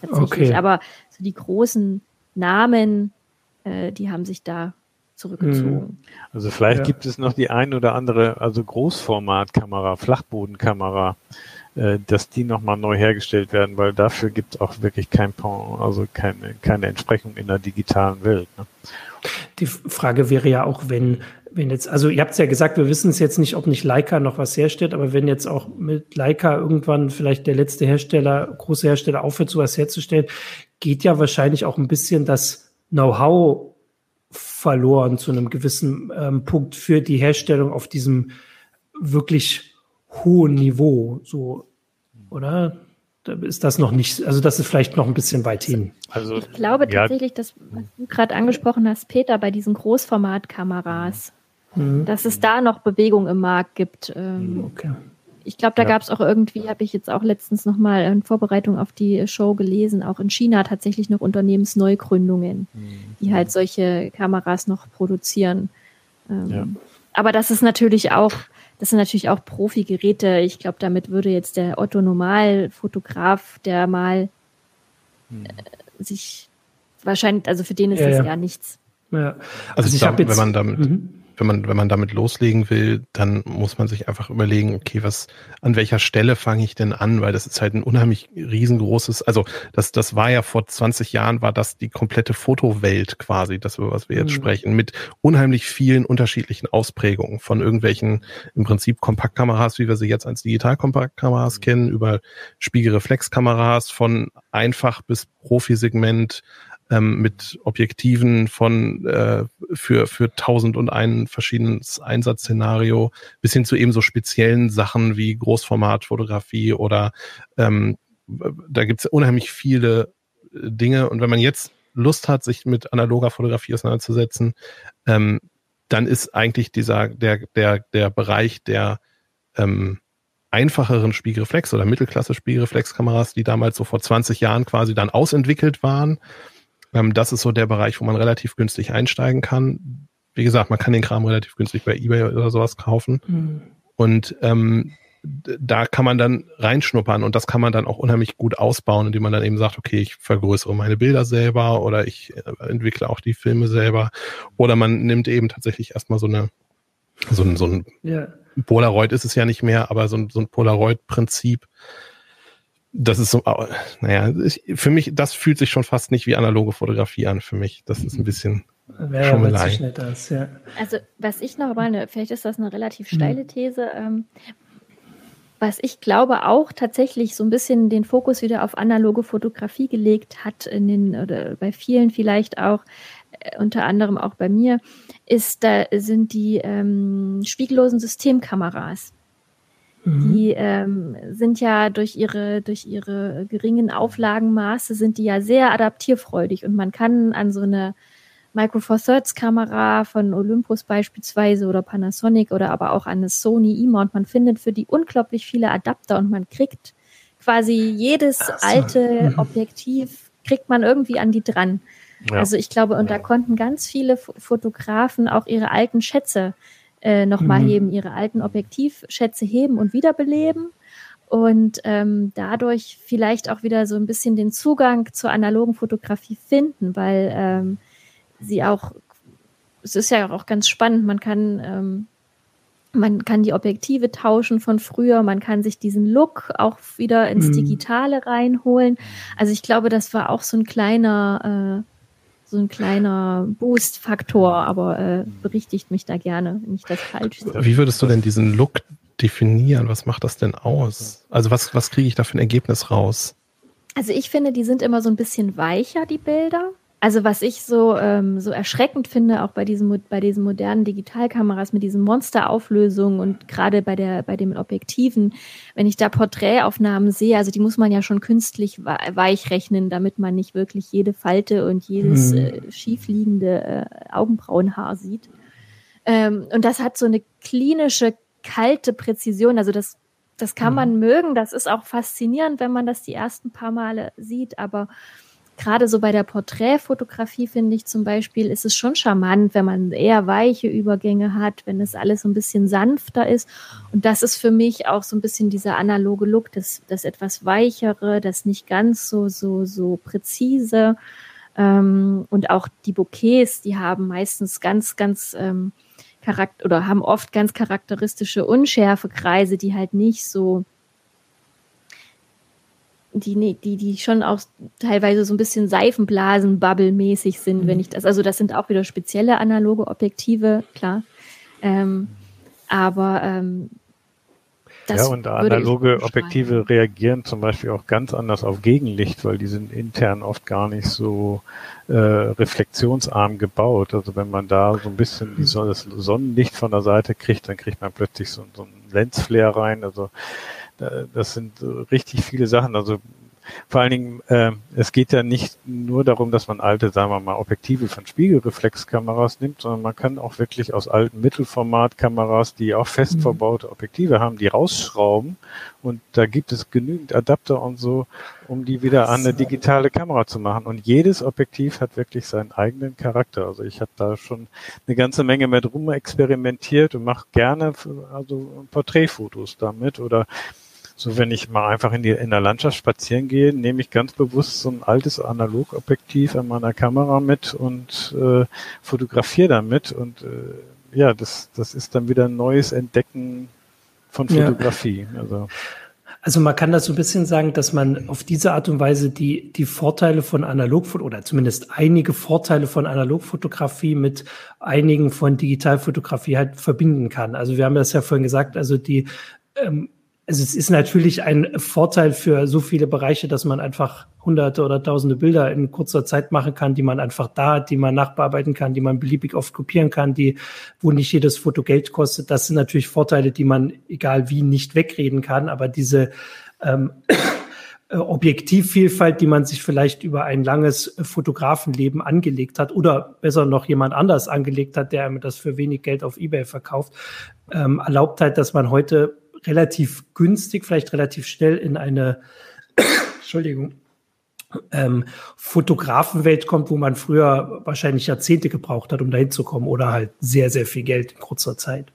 Tatsächlich. Okay. Aber so die großen Namen, äh, die haben sich da zurückgezogen. Hm. Also vielleicht gibt es noch die ein oder andere, also Großformatkamera, Flachbodenkamera, äh, dass die nochmal neu hergestellt werden, weil dafür gibt es auch wirklich kein also keine, keine Entsprechung in der digitalen Welt. Ne? Die Frage wäre ja auch, wenn, wenn jetzt, also ihr habt es ja gesagt, wir wissen es jetzt nicht, ob nicht Leica noch was herstellt, aber wenn jetzt auch mit Leica irgendwann vielleicht der letzte Hersteller, große Hersteller aufhört, sowas herzustellen, geht ja wahrscheinlich auch ein bisschen das Know-how verloren zu einem gewissen ähm, Punkt für die Herstellung auf diesem wirklich hohen Niveau, so, oder? Da ist das noch nicht, also das ist vielleicht noch ein bisschen weit hin. Also, ich glaube ja. tatsächlich, dass, was du gerade angesprochen hast, Peter, bei diesen Großformatkameras, mhm. dass es da noch Bewegung im Markt gibt. Ähm, okay. Ich glaube, da ja. gab es auch irgendwie, habe ich jetzt auch letztens nochmal in Vorbereitung auf die Show gelesen, auch in China tatsächlich noch Unternehmensneugründungen, mhm. die halt solche Kameras noch produzieren. Ähm, ja. Aber das ist natürlich auch das sind natürlich auch Profi-Geräte. Ich glaube, damit würde jetzt der Otto Normal-Fotograf, der mal hm. äh, sich wahrscheinlich, also für den ist ja, das ja. ja nichts. Ja. Also, also ich habe jetzt, wenn man damit, mhm wenn man, wenn man damit loslegen will, dann muss man sich einfach überlegen, okay, was, an welcher Stelle fange ich denn an? Weil das ist halt ein unheimlich riesengroßes, also das, das war ja vor 20 Jahren, war das die komplette Fotowelt quasi, das, über was wir jetzt mhm. sprechen, mit unheimlich vielen unterschiedlichen Ausprägungen von irgendwelchen im Prinzip Kompaktkameras, wie wir sie jetzt als Digitalkompaktkameras mhm. kennen, über Spiegelreflexkameras von einfach bis Profisegment ähm, mit Objektiven von äh, für für tausend und einen verschiedenes Einsatzszenario bis hin zu eben so speziellen Sachen wie Großformatfotografie oder ähm, da gibt es unheimlich viele äh, Dinge und wenn man jetzt Lust hat, sich mit analoger Fotografie auseinanderzusetzen, ähm, dann ist eigentlich dieser der der der Bereich der ähm, einfacheren Spiegelreflex oder Mittelklasse Spiegelreflexkameras, die damals so vor 20 Jahren quasi dann ausentwickelt waren. Ähm, das ist so der Bereich, wo man relativ günstig einsteigen kann. Wie gesagt, man kann den Kram relativ günstig bei eBay oder sowas kaufen. Mhm. Und ähm, da kann man dann reinschnuppern und das kann man dann auch unheimlich gut ausbauen, indem man dann eben sagt, okay, ich vergrößere meine Bilder selber oder ich äh, entwickle auch die Filme selber oder man nimmt eben tatsächlich erstmal so eine so ein, so ein ja. Polaroid ist es ja nicht mehr, aber so ein, so ein Polaroid-Prinzip, das ist so, naja, für mich, das fühlt sich schon fast nicht wie analoge Fotografie an für mich. Das ist ein bisschen Wäre Schummelei. Ja. Also, was ich noch meine, vielleicht ist das eine relativ steile mhm. These, ähm, was ich glaube auch tatsächlich so ein bisschen den Fokus wieder auf analoge Fotografie gelegt hat, in den, oder bei vielen vielleicht auch, äh, unter anderem auch bei mir, ist, da sind die ähm, spiegellosen Systemkameras. Mhm. Die ähm, sind ja durch ihre, durch ihre geringen Auflagenmaße sind die ja sehr adaptierfreudig und man kann an so eine Micro Four Thirds Kamera von Olympus beispielsweise oder Panasonic oder aber auch eine Sony E-Mount. Man findet für die unglaublich viele Adapter und man kriegt quasi jedes so. alte mhm. Objektiv kriegt man irgendwie an die dran. Ja. Also ich glaube, und da konnten ganz viele Fotografen auch ihre alten Schätze äh, nochmal mhm. heben, ihre alten Objektivschätze heben und wiederbeleben und ähm, dadurch vielleicht auch wieder so ein bisschen den Zugang zur analogen Fotografie finden, weil ähm, sie auch, es ist ja auch ganz spannend, man kann, ähm, man kann die Objektive tauschen von früher, man kann sich diesen Look auch wieder ins mhm. Digitale reinholen. Also ich glaube, das war auch so ein kleiner, äh, so ein kleiner Boost-Faktor, aber äh, berichtigt mich da gerne, wenn ich das falsch sehe. Wie würdest du denn diesen Look definieren? Was macht das denn aus? Also was, was kriege ich da für ein Ergebnis raus? Also ich finde, die sind immer so ein bisschen weicher, die Bilder. Also was ich so, ähm, so erschreckend finde, auch bei diesen, bei diesen modernen Digitalkameras mit diesen Monsterauflösungen und gerade bei, der, bei den Objektiven, wenn ich da Porträtaufnahmen sehe, also die muss man ja schon künstlich weich rechnen, damit man nicht wirklich jede Falte und jedes mhm. äh, schiefliegende äh, Augenbrauenhaar sieht. Ähm, und das hat so eine klinische, kalte Präzision. Also das, das kann mhm. man mögen. Das ist auch faszinierend, wenn man das die ersten paar Male sieht, aber gerade so bei der Porträtfotografie finde ich zum Beispiel, ist es schon charmant, wenn man eher weiche Übergänge hat, wenn es alles so ein bisschen sanfter ist. Und das ist für mich auch so ein bisschen dieser analoge Look, das, das etwas weichere, das nicht ganz so, so, so präzise. Ähm, und auch die Bouquets, die haben meistens ganz, ganz ähm, Charakter oder haben oft ganz charakteristische Unschärfekreise, die halt nicht so die, die, die schon auch teilweise so ein bisschen Seifenblasen-Bubble-mäßig sind, mhm. wenn ich das, also das sind auch wieder spezielle analoge Objektive, klar. Ähm, aber ähm, das ja, und analoge Objektive reagieren zum Beispiel auch ganz anders auf Gegenlicht, weil die sind intern oft gar nicht so äh, reflektionsarm gebaut. Also wenn man da so ein bisschen die Sonne, das Sonnenlicht von der Seite kriegt, dann kriegt man plötzlich so, so einen Lensflare rein. Also das sind richtig viele Sachen. Also vor allen Dingen, äh, es geht ja nicht nur darum, dass man alte, sagen wir mal, Objektive von Spiegelreflexkameras nimmt, sondern man kann auch wirklich aus alten Mittelformatkameras, die auch fest mhm. verbaute Objektive haben, die rausschrauben. Und da gibt es genügend Adapter und so, um die wieder an eine digitale Kamera zu machen. Und jedes Objektiv hat wirklich seinen eigenen Charakter. Also ich habe da schon eine ganze Menge mit rum experimentiert und mache gerne also Porträtfotos damit oder so, wenn ich mal einfach in, die, in der Landschaft spazieren gehe, nehme ich ganz bewusst so ein altes Analogobjektiv an meiner Kamera mit und äh, fotografiere damit. Und äh, ja, das, das ist dann wieder ein neues Entdecken von Fotografie. Ja. Also. Also man kann das so ein bisschen sagen, dass man auf diese Art und Weise die, die Vorteile von Analogfotografie oder zumindest einige Vorteile von Analogfotografie mit einigen von Digitalfotografie halt verbinden kann. Also wir haben das ja vorhin gesagt, also die ähm, also es ist natürlich ein Vorteil für so viele Bereiche, dass man einfach hunderte oder tausende Bilder in kurzer Zeit machen kann, die man einfach da hat, die man nachbearbeiten kann, die man beliebig oft kopieren kann, die, wo nicht jedes Foto Geld kostet. Das sind natürlich Vorteile, die man egal wie nicht wegreden kann. Aber diese ähm, äh, Objektivvielfalt, die man sich vielleicht über ein langes Fotografenleben angelegt hat oder besser noch jemand anders angelegt hat, der einem das für wenig Geld auf eBay verkauft, ähm, erlaubt halt, dass man heute relativ günstig, vielleicht relativ schnell in eine, Entschuldigung, ähm, Fotografenwelt kommt, wo man früher wahrscheinlich Jahrzehnte gebraucht hat, um dahin zu kommen oder halt sehr, sehr viel Geld in kurzer Zeit.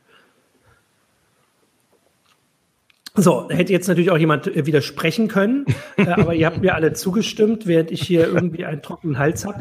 So, hätte jetzt natürlich auch jemand äh, widersprechen können, äh, aber ihr habt mir alle zugestimmt, während ich hier irgendwie einen trockenen Hals habe.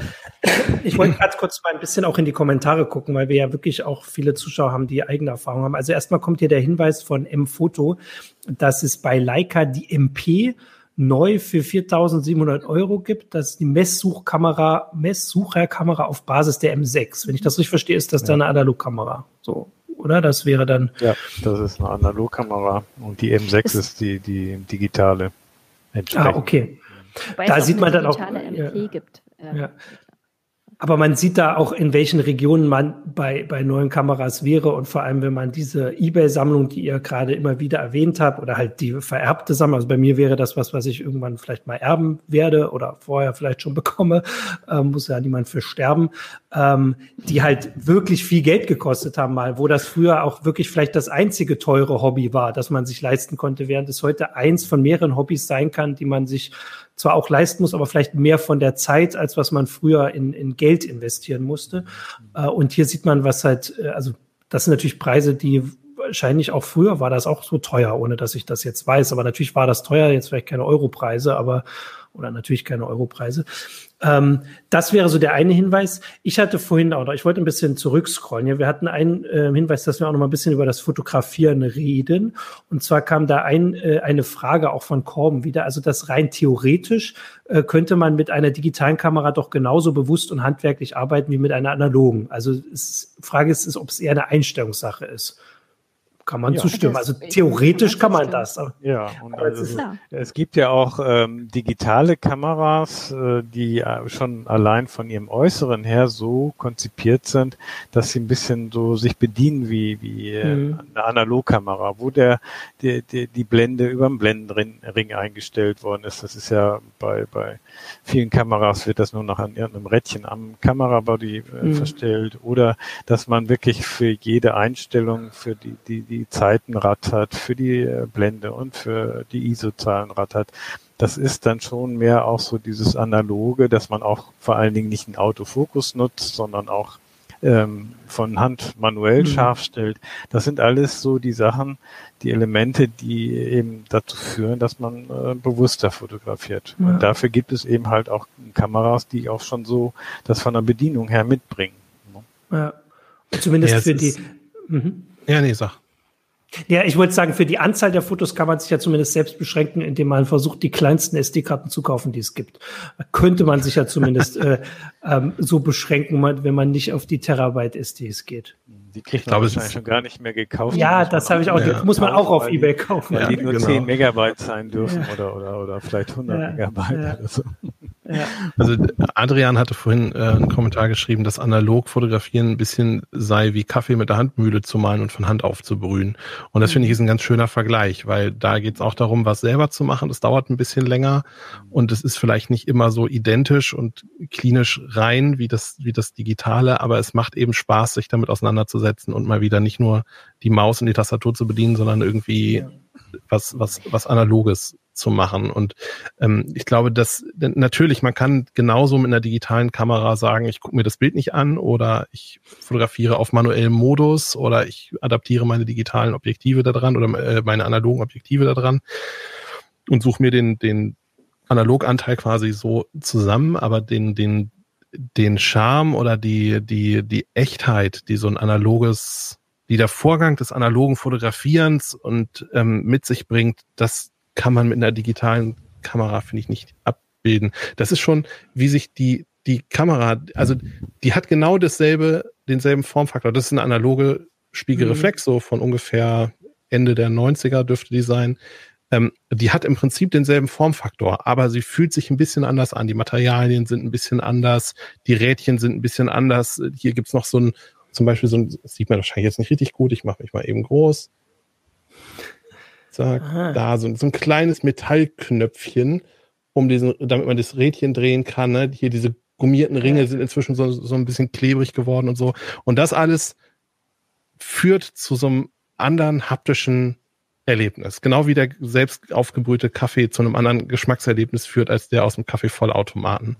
Ich wollte gerade kurz mal ein bisschen auch in die Kommentare gucken, weil wir ja wirklich auch viele Zuschauer haben, die eigene Erfahrungen haben. Also erstmal kommt hier der Hinweis von M-Foto, dass es bei Leica die MP neu für 4.700 Euro gibt. Das ist die Messsuchkamera, Messsucherkamera auf Basis der M6. Wenn ich das richtig verstehe, ist das ja. dann eine Analogkamera. So oder? Das wäre dann. Ja, das ist eine Analogkamera und die M6 ist, ist die, die digitale. Ah, okay. Wobei da sieht man dann auch. MP ja, gibt. Ja. Aber man sieht da auch, in welchen Regionen man bei, bei neuen Kameras wäre. Und vor allem, wenn man diese Ebay-Sammlung, die ihr gerade immer wieder erwähnt habt, oder halt die vererbte Sammlung, also bei mir wäre das was, was ich irgendwann vielleicht mal erben werde oder vorher vielleicht schon bekomme, äh, muss ja niemand für sterben, ähm, die halt wirklich viel Geld gekostet haben mal, wo das früher auch wirklich vielleicht das einzige teure Hobby war, das man sich leisten konnte, während es heute eins von mehreren Hobbys sein kann, die man sich zwar auch leisten muss, aber vielleicht mehr von der Zeit, als was man früher in, in Geld investieren musste. Äh, und hier sieht man, was halt, äh, also das sind natürlich Preise, die wahrscheinlich auch früher war das auch so teuer, ohne dass ich das jetzt weiß. Aber natürlich war das teuer, jetzt vielleicht keine Europreise, aber oder natürlich keine Europreise. Ähm, das wäre so der eine Hinweis. Ich hatte vorhin auch noch, ich wollte ein bisschen zurückscrollen. Ja, wir hatten einen äh, Hinweis, dass wir auch noch mal ein bisschen über das Fotografieren reden. Und zwar kam da ein, äh, eine Frage auch von Korben wieder. Also das rein theoretisch äh, könnte man mit einer digitalen Kamera doch genauso bewusst und handwerklich arbeiten wie mit einer analogen. Also es, Frage ist, ist, ob es eher eine Einstellungssache ist kann man ja, zustimmen. Also theoretisch kann man das. Ja, und also, es gibt ja auch ähm, digitale Kameras, äh, die äh, schon allein von ihrem Äußeren her so konzipiert sind, dass sie ein bisschen so sich bedienen wie, wie äh, mhm. eine Analogkamera, wo der, die, die, die Blende über den Blendenring eingestellt worden ist. Das ist ja bei, bei vielen Kameras wird das nur noch an irgendeinem Rädchen am Kamerabody äh, mhm. verstellt oder dass man wirklich für jede Einstellung, für die, die, die Zeitenrad hat, für die äh, Blende und für die ISO-Zahlenrad hat. Das ist dann schon mehr auch so dieses Analoge, dass man auch vor allen Dingen nicht einen Autofokus nutzt, sondern auch ähm, von Hand manuell mhm. scharf stellt. Das sind alles so die Sachen, die Elemente, die eben dazu führen, dass man äh, bewusster fotografiert. Ja. Und dafür gibt es eben halt auch Kameras, die auch schon so das von der Bedienung her mitbringen. Ja. Zumindest ja, für die. Mhm. Ja, nee, sag. Ja, ich wollte sagen, für die Anzahl der Fotos kann man sich ja zumindest selbst beschränken, indem man versucht, die kleinsten SD-Karten zu kaufen, die es gibt. Da könnte man sich ja zumindest äh, ähm, so beschränken, wenn man nicht auf die Terabyte SDs geht. Die kriegt man wahrscheinlich schon gar nicht mehr gekauft. Ja, das habe ich auch. Ja. muss man auch auf Ebay kaufen. Weil die nur genau. 10 Megabyte sein dürfen ja. oder, oder, oder vielleicht 100 ja. Megabyte oder so. Ja. Also Adrian hatte vorhin äh, einen Kommentar geschrieben, dass analog fotografieren ein bisschen sei wie Kaffee mit der Handmühle zu malen und von Hand aufzubrühen. Und das finde ich ist ein ganz schöner Vergleich, weil da geht es auch darum, was selber zu machen. Das dauert ein bisschen länger und es ist vielleicht nicht immer so identisch und klinisch rein wie das, wie das Digitale, aber es macht eben Spaß, sich damit auseinanderzusetzen und mal wieder nicht nur die Maus und die Tastatur zu bedienen, sondern irgendwie was, was, was Analoges zu machen. Und ähm, ich glaube, dass natürlich, man kann genauso mit einer digitalen Kamera sagen, ich gucke mir das Bild nicht an oder ich fotografiere auf manuellem Modus oder ich adaptiere meine digitalen Objektive da dran oder äh, meine analogen Objektive da dran und suche mir den, den Analoganteil quasi so zusammen, aber den, den, den Charme oder die, die, die Echtheit, die so ein analoges die der Vorgang des analogen Fotografierens und ähm, mit sich bringt, das kann man mit einer digitalen Kamera, finde ich, nicht abbilden. Das ist schon, wie sich die, die Kamera, also die hat genau dasselbe, denselben Formfaktor. Das ist eine analoge Spiegelreflex, mhm. so von ungefähr Ende der 90er dürfte die sein. Ähm, die hat im Prinzip denselben Formfaktor, aber sie fühlt sich ein bisschen anders an. Die Materialien sind ein bisschen anders, die Rädchen sind ein bisschen anders. Hier gibt's noch so ein, zum Beispiel so ein, das sieht man wahrscheinlich jetzt nicht richtig gut, ich mache mich mal eben groß. Zack, da so, so ein kleines Metallknöpfchen, um diesen, damit man das Rädchen drehen kann. Ne? Hier diese gummierten Ringe sind inzwischen so, so ein bisschen klebrig geworden und so. Und das alles führt zu so einem anderen haptischen Erlebnis. Genau wie der selbst aufgebrühte Kaffee zu einem anderen Geschmackserlebnis führt als der aus dem Kaffeevollautomaten.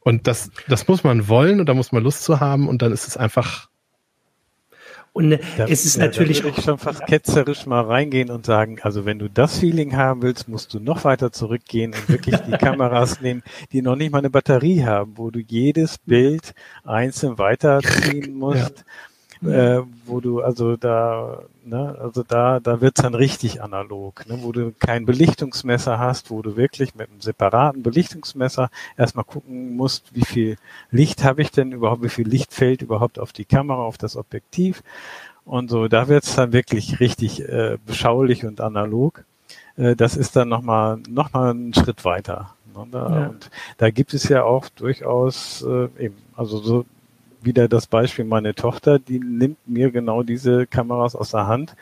Und das, das muss man wollen und da muss man Lust zu haben und dann ist es einfach und da, es ist ja, natürlich. Da würde ich schon fast ketzerisch mal reingehen und sagen, also wenn du das Feeling haben willst, musst du noch weiter zurückgehen und wirklich die Kameras nehmen, die noch nicht mal eine Batterie haben, wo du jedes Bild einzeln weiterziehen musst. Ja äh, wo du also da, ne, also da, da wird's dann richtig analog, ne, wo du kein Belichtungsmesser hast, wo du wirklich mit einem separaten Belichtungsmesser erstmal gucken musst, wie viel Licht habe ich denn überhaupt, wie viel Licht fällt überhaupt auf die Kamera, auf das Objektiv. Und so, da wird's dann wirklich richtig äh, beschaulich und analog. Äh, das ist dann nochmal noch mal ein Schritt weiter. Ne? Da, ja. Und da gibt es ja auch durchaus äh, eben, also so wieder das Beispiel meine Tochter, die nimmt mir genau diese Kameras aus der Hand.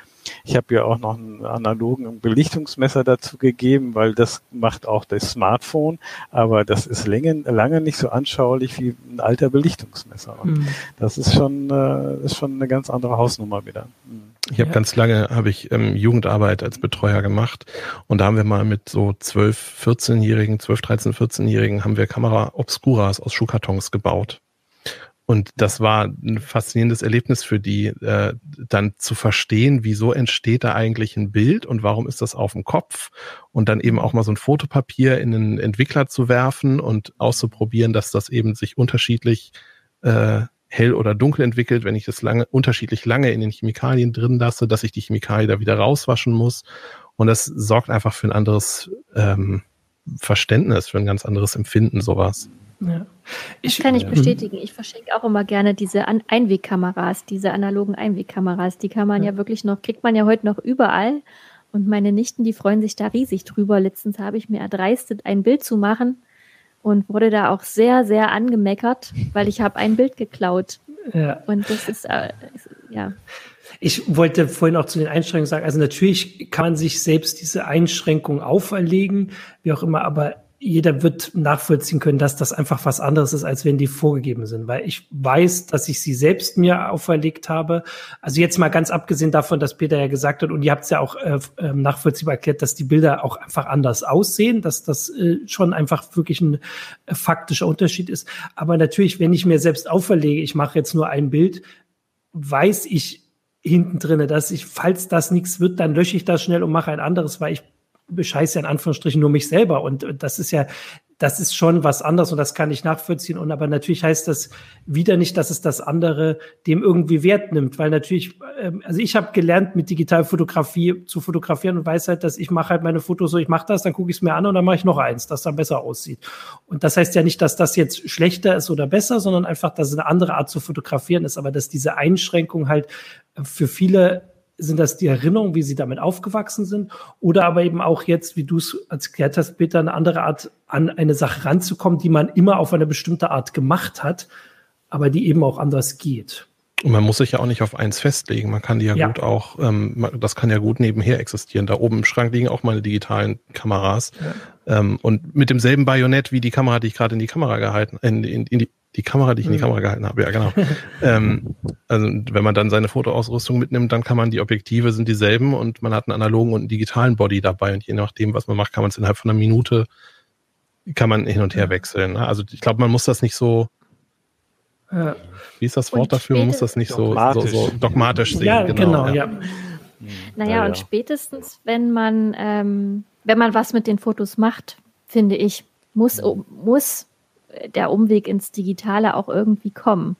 Ich habe ja auch noch einen analogen Belichtungsmesser dazu gegeben, weil das macht auch das Smartphone, aber das ist lange, lange nicht so anschaulich wie ein alter Belichtungsmesser. Und mhm. das ist schon, äh, ist schon eine ganz andere Hausnummer wieder. Mhm. Ich habe ja. ganz lange habe ich ähm, Jugendarbeit als Betreuer gemacht und da haben wir mal mit so 12, 14-Jährigen, 12, 13, 14-Jährigen haben wir Kamera Obscuras aus Schuhkartons gebaut. Und das war ein faszinierendes Erlebnis für die, äh, dann zu verstehen, wieso entsteht da eigentlich ein Bild und warum ist das auf dem Kopf und dann eben auch mal so ein Fotopapier in den Entwickler zu werfen und auszuprobieren, dass das eben sich unterschiedlich äh, hell oder dunkel entwickelt, wenn ich das lange, unterschiedlich lange in den Chemikalien drin lasse, dass ich die Chemikalien da wieder rauswaschen muss. Und das sorgt einfach für ein anderes ähm, Verständnis, für ein ganz anderes Empfinden, sowas. Ja. Ich, das kann ich bestätigen. Ich verschenke auch immer gerne diese An Einwegkameras, diese analogen Einwegkameras. Die kann man ja. ja wirklich noch, kriegt man ja heute noch überall. Und meine Nichten, die freuen sich da riesig drüber. Letztens habe ich mir erdreistet, ein Bild zu machen und wurde da auch sehr, sehr angemeckert, weil ich habe ein Bild geklaut. Ja. Und das ist, äh, ja. Ich wollte vorhin auch zu den Einschränkungen sagen, also natürlich kann man sich selbst diese Einschränkungen auferlegen, wie auch immer, aber jeder wird nachvollziehen können, dass das einfach was anderes ist, als wenn die vorgegeben sind, weil ich weiß, dass ich sie selbst mir auferlegt habe. Also jetzt mal ganz abgesehen davon, dass Peter ja gesagt hat, und ihr habt es ja auch äh, ähm, nachvollziehbar erklärt, dass die Bilder auch einfach anders aussehen, dass das äh, schon einfach wirklich ein äh, faktischer Unterschied ist. Aber natürlich, wenn ich mir selbst auferlege, ich mache jetzt nur ein Bild, weiß ich hinten drinne, dass ich, falls das nichts wird, dann lösche ich das schnell und mache ein anderes, weil ich bescheiße ja in Anführungsstrichen nur mich selber. Und das ist ja, das ist schon was anderes und das kann ich nachvollziehen. Und aber natürlich heißt das wieder nicht, dass es das andere dem irgendwie Wert nimmt, weil natürlich, ähm, also ich habe gelernt, mit Digitalfotografie zu fotografieren und weiß halt, dass ich mache halt meine Fotos so, ich mache das, dann gucke ich es mir an und dann mache ich noch eins, das dann besser aussieht. Und das heißt ja nicht, dass das jetzt schlechter ist oder besser, sondern einfach, dass es eine andere Art zu fotografieren ist, aber dass diese Einschränkung halt für viele sind das die Erinnerungen, wie sie damit aufgewachsen sind? Oder aber eben auch jetzt, wie du es erklärt hast, Peter, eine andere Art an eine Sache ranzukommen, die man immer auf eine bestimmte Art gemacht hat, aber die eben auch anders geht. Und man muss sich ja auch nicht auf eins festlegen. Man kann die ja, ja. gut auch, ähm, das kann ja gut nebenher existieren. Da oben im Schrank liegen auch meine digitalen Kameras. Ja. Ähm, und mit demselben Bajonett wie die Kamera, die ich gerade in die Kamera gehalten, in, in, in die die Kamera, die ich in die mhm. Kamera gehalten habe, ja genau. ähm, also wenn man dann seine Fotoausrüstung mitnimmt, dann kann man die Objektive sind dieselben und man hat einen analogen und einen digitalen Body dabei und je nachdem, was man macht, kann man es innerhalb von einer Minute kann man hin und her wechseln. Ne? Also ich glaube, man muss das nicht so ja. Wie ist das Wort und dafür? Man muss das nicht so, so, so, dogmatisch sehen. Ja, genau, genau ja. ja. Naja, ja, und spätestens, wenn man, ähm, wenn man was mit den Fotos macht, finde ich, muss, muss der Umweg ins Digitale auch irgendwie kommen.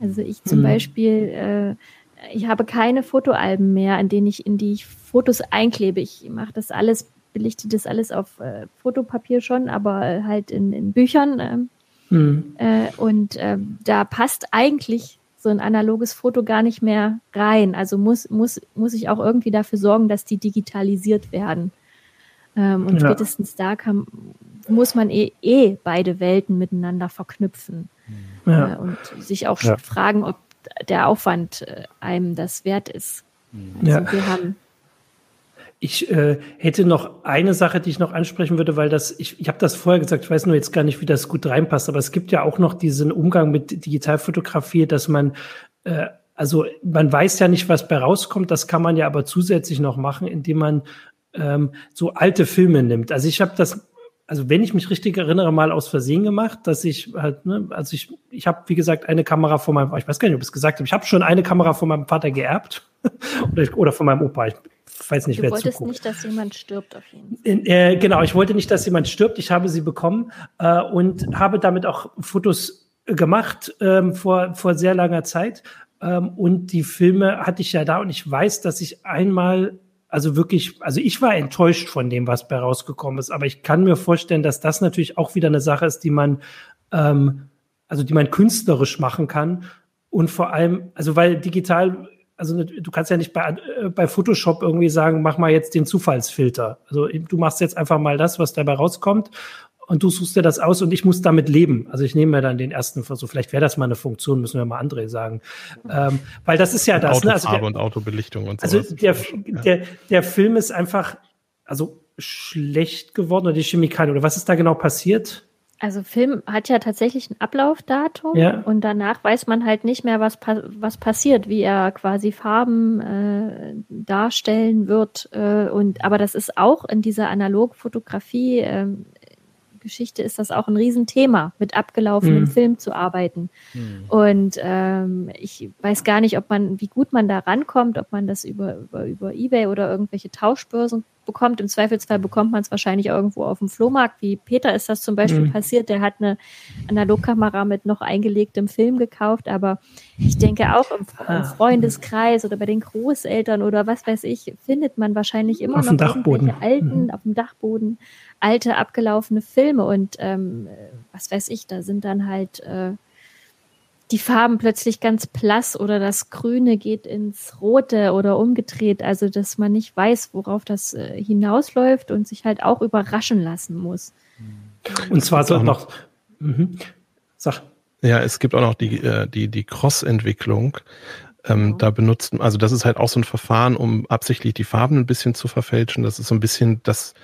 Also ich zum mhm. Beispiel, äh, ich habe keine Fotoalben mehr, in denen ich, in die ich Fotos einklebe. Ich mache das alles, belichte das alles auf äh, Fotopapier schon, aber halt in, in Büchern. Äh, mhm. äh, und äh, da passt eigentlich so ein analoges Foto gar nicht mehr rein. Also muss, muss, muss ich auch irgendwie dafür sorgen, dass die digitalisiert werden. Ähm, und ja. spätestens da kann, muss man eh, eh beide Welten miteinander verknüpfen. Ja. Äh, und sich auch ja. fragen, ob der Aufwand äh, einem das wert ist. Also wir haben ich äh, hätte noch eine Sache, die ich noch ansprechen würde, weil das, ich, ich habe das vorher gesagt, ich weiß nur jetzt gar nicht, wie das gut reinpasst, aber es gibt ja auch noch diesen Umgang mit Digitalfotografie, dass man, äh, also man weiß ja nicht, was bei rauskommt, das kann man ja aber zusätzlich noch machen, indem man ähm, so alte Filme nimmt. Also ich habe das also wenn ich mich richtig erinnere, mal aus Versehen gemacht, dass ich halt, ne, also ich, ich habe, wie gesagt, eine Kamera von meinem, ich weiß gar nicht, ob ich es gesagt habe, ich habe schon eine Kamera von meinem Vater geerbt oder, oder von meinem Opa. Ich weiß nicht, du wer wolltest nicht, dass jemand stirbt auf jeden Fall. Äh, genau, ich wollte nicht, dass jemand stirbt. Ich habe sie bekommen äh, und habe damit auch Fotos gemacht ähm, vor, vor sehr langer Zeit. Ähm, und die Filme hatte ich ja da und ich weiß, dass ich einmal also wirklich, also ich war enttäuscht von dem, was bei rausgekommen ist, aber ich kann mir vorstellen, dass das natürlich auch wieder eine Sache ist, die man, ähm, also die man künstlerisch machen kann. Und vor allem, also weil digital, also du kannst ja nicht bei, äh, bei Photoshop irgendwie sagen, mach mal jetzt den Zufallsfilter. Also du machst jetzt einfach mal das, was dabei rauskommt und du suchst dir das aus und ich muss damit leben. Also ich nehme mir dann den ersten Versuch. Vielleicht wäre das mal eine Funktion, müssen wir mal André sagen. Ähm, weil das ist ja und das. Ne? Also der, und Autobelichtung und so. Also der, der, der Film ist einfach, also schlecht geworden oder die Chemikalien oder was ist da genau passiert? Also Film hat ja tatsächlich ein Ablaufdatum ja. und danach weiß man halt nicht mehr, was, was passiert, wie er quasi Farben äh, darstellen wird. Äh, und aber das ist auch in dieser Analogfotografie äh, Geschichte ist das auch ein Riesenthema, mit abgelaufenem mhm. Film zu arbeiten. Mhm. Und ähm, ich weiß gar nicht, ob man, wie gut man da rankommt, ob man das über, über, über Ebay oder irgendwelche Tauschbörsen bekommt. Im Zweifelsfall bekommt man es wahrscheinlich irgendwo auf dem Flohmarkt. Wie Peter ist das zum Beispiel mhm. passiert. Der hat eine Analogkamera mit noch eingelegtem Film gekauft. Aber ich denke auch im, im ah. Freundeskreis oder bei den Großeltern oder was weiß ich, findet man wahrscheinlich immer auf noch irgendwelche alten, mhm. auf dem Dachboden, alte abgelaufene Filme. Und ähm, was weiß ich, da sind dann halt äh, die Farben plötzlich ganz blass oder das Grüne geht ins Rote oder umgedreht. Also, dass man nicht weiß, worauf das äh, hinausläuft und sich halt auch überraschen lassen muss. Und zwar so noch. Mhm. Sag. Ja, es gibt auch noch die, äh, die, die Cross-Entwicklung. Ähm, genau. Da benutzt, also das ist halt auch so ein Verfahren, um absichtlich die Farben ein bisschen zu verfälschen. Das ist so ein bisschen das,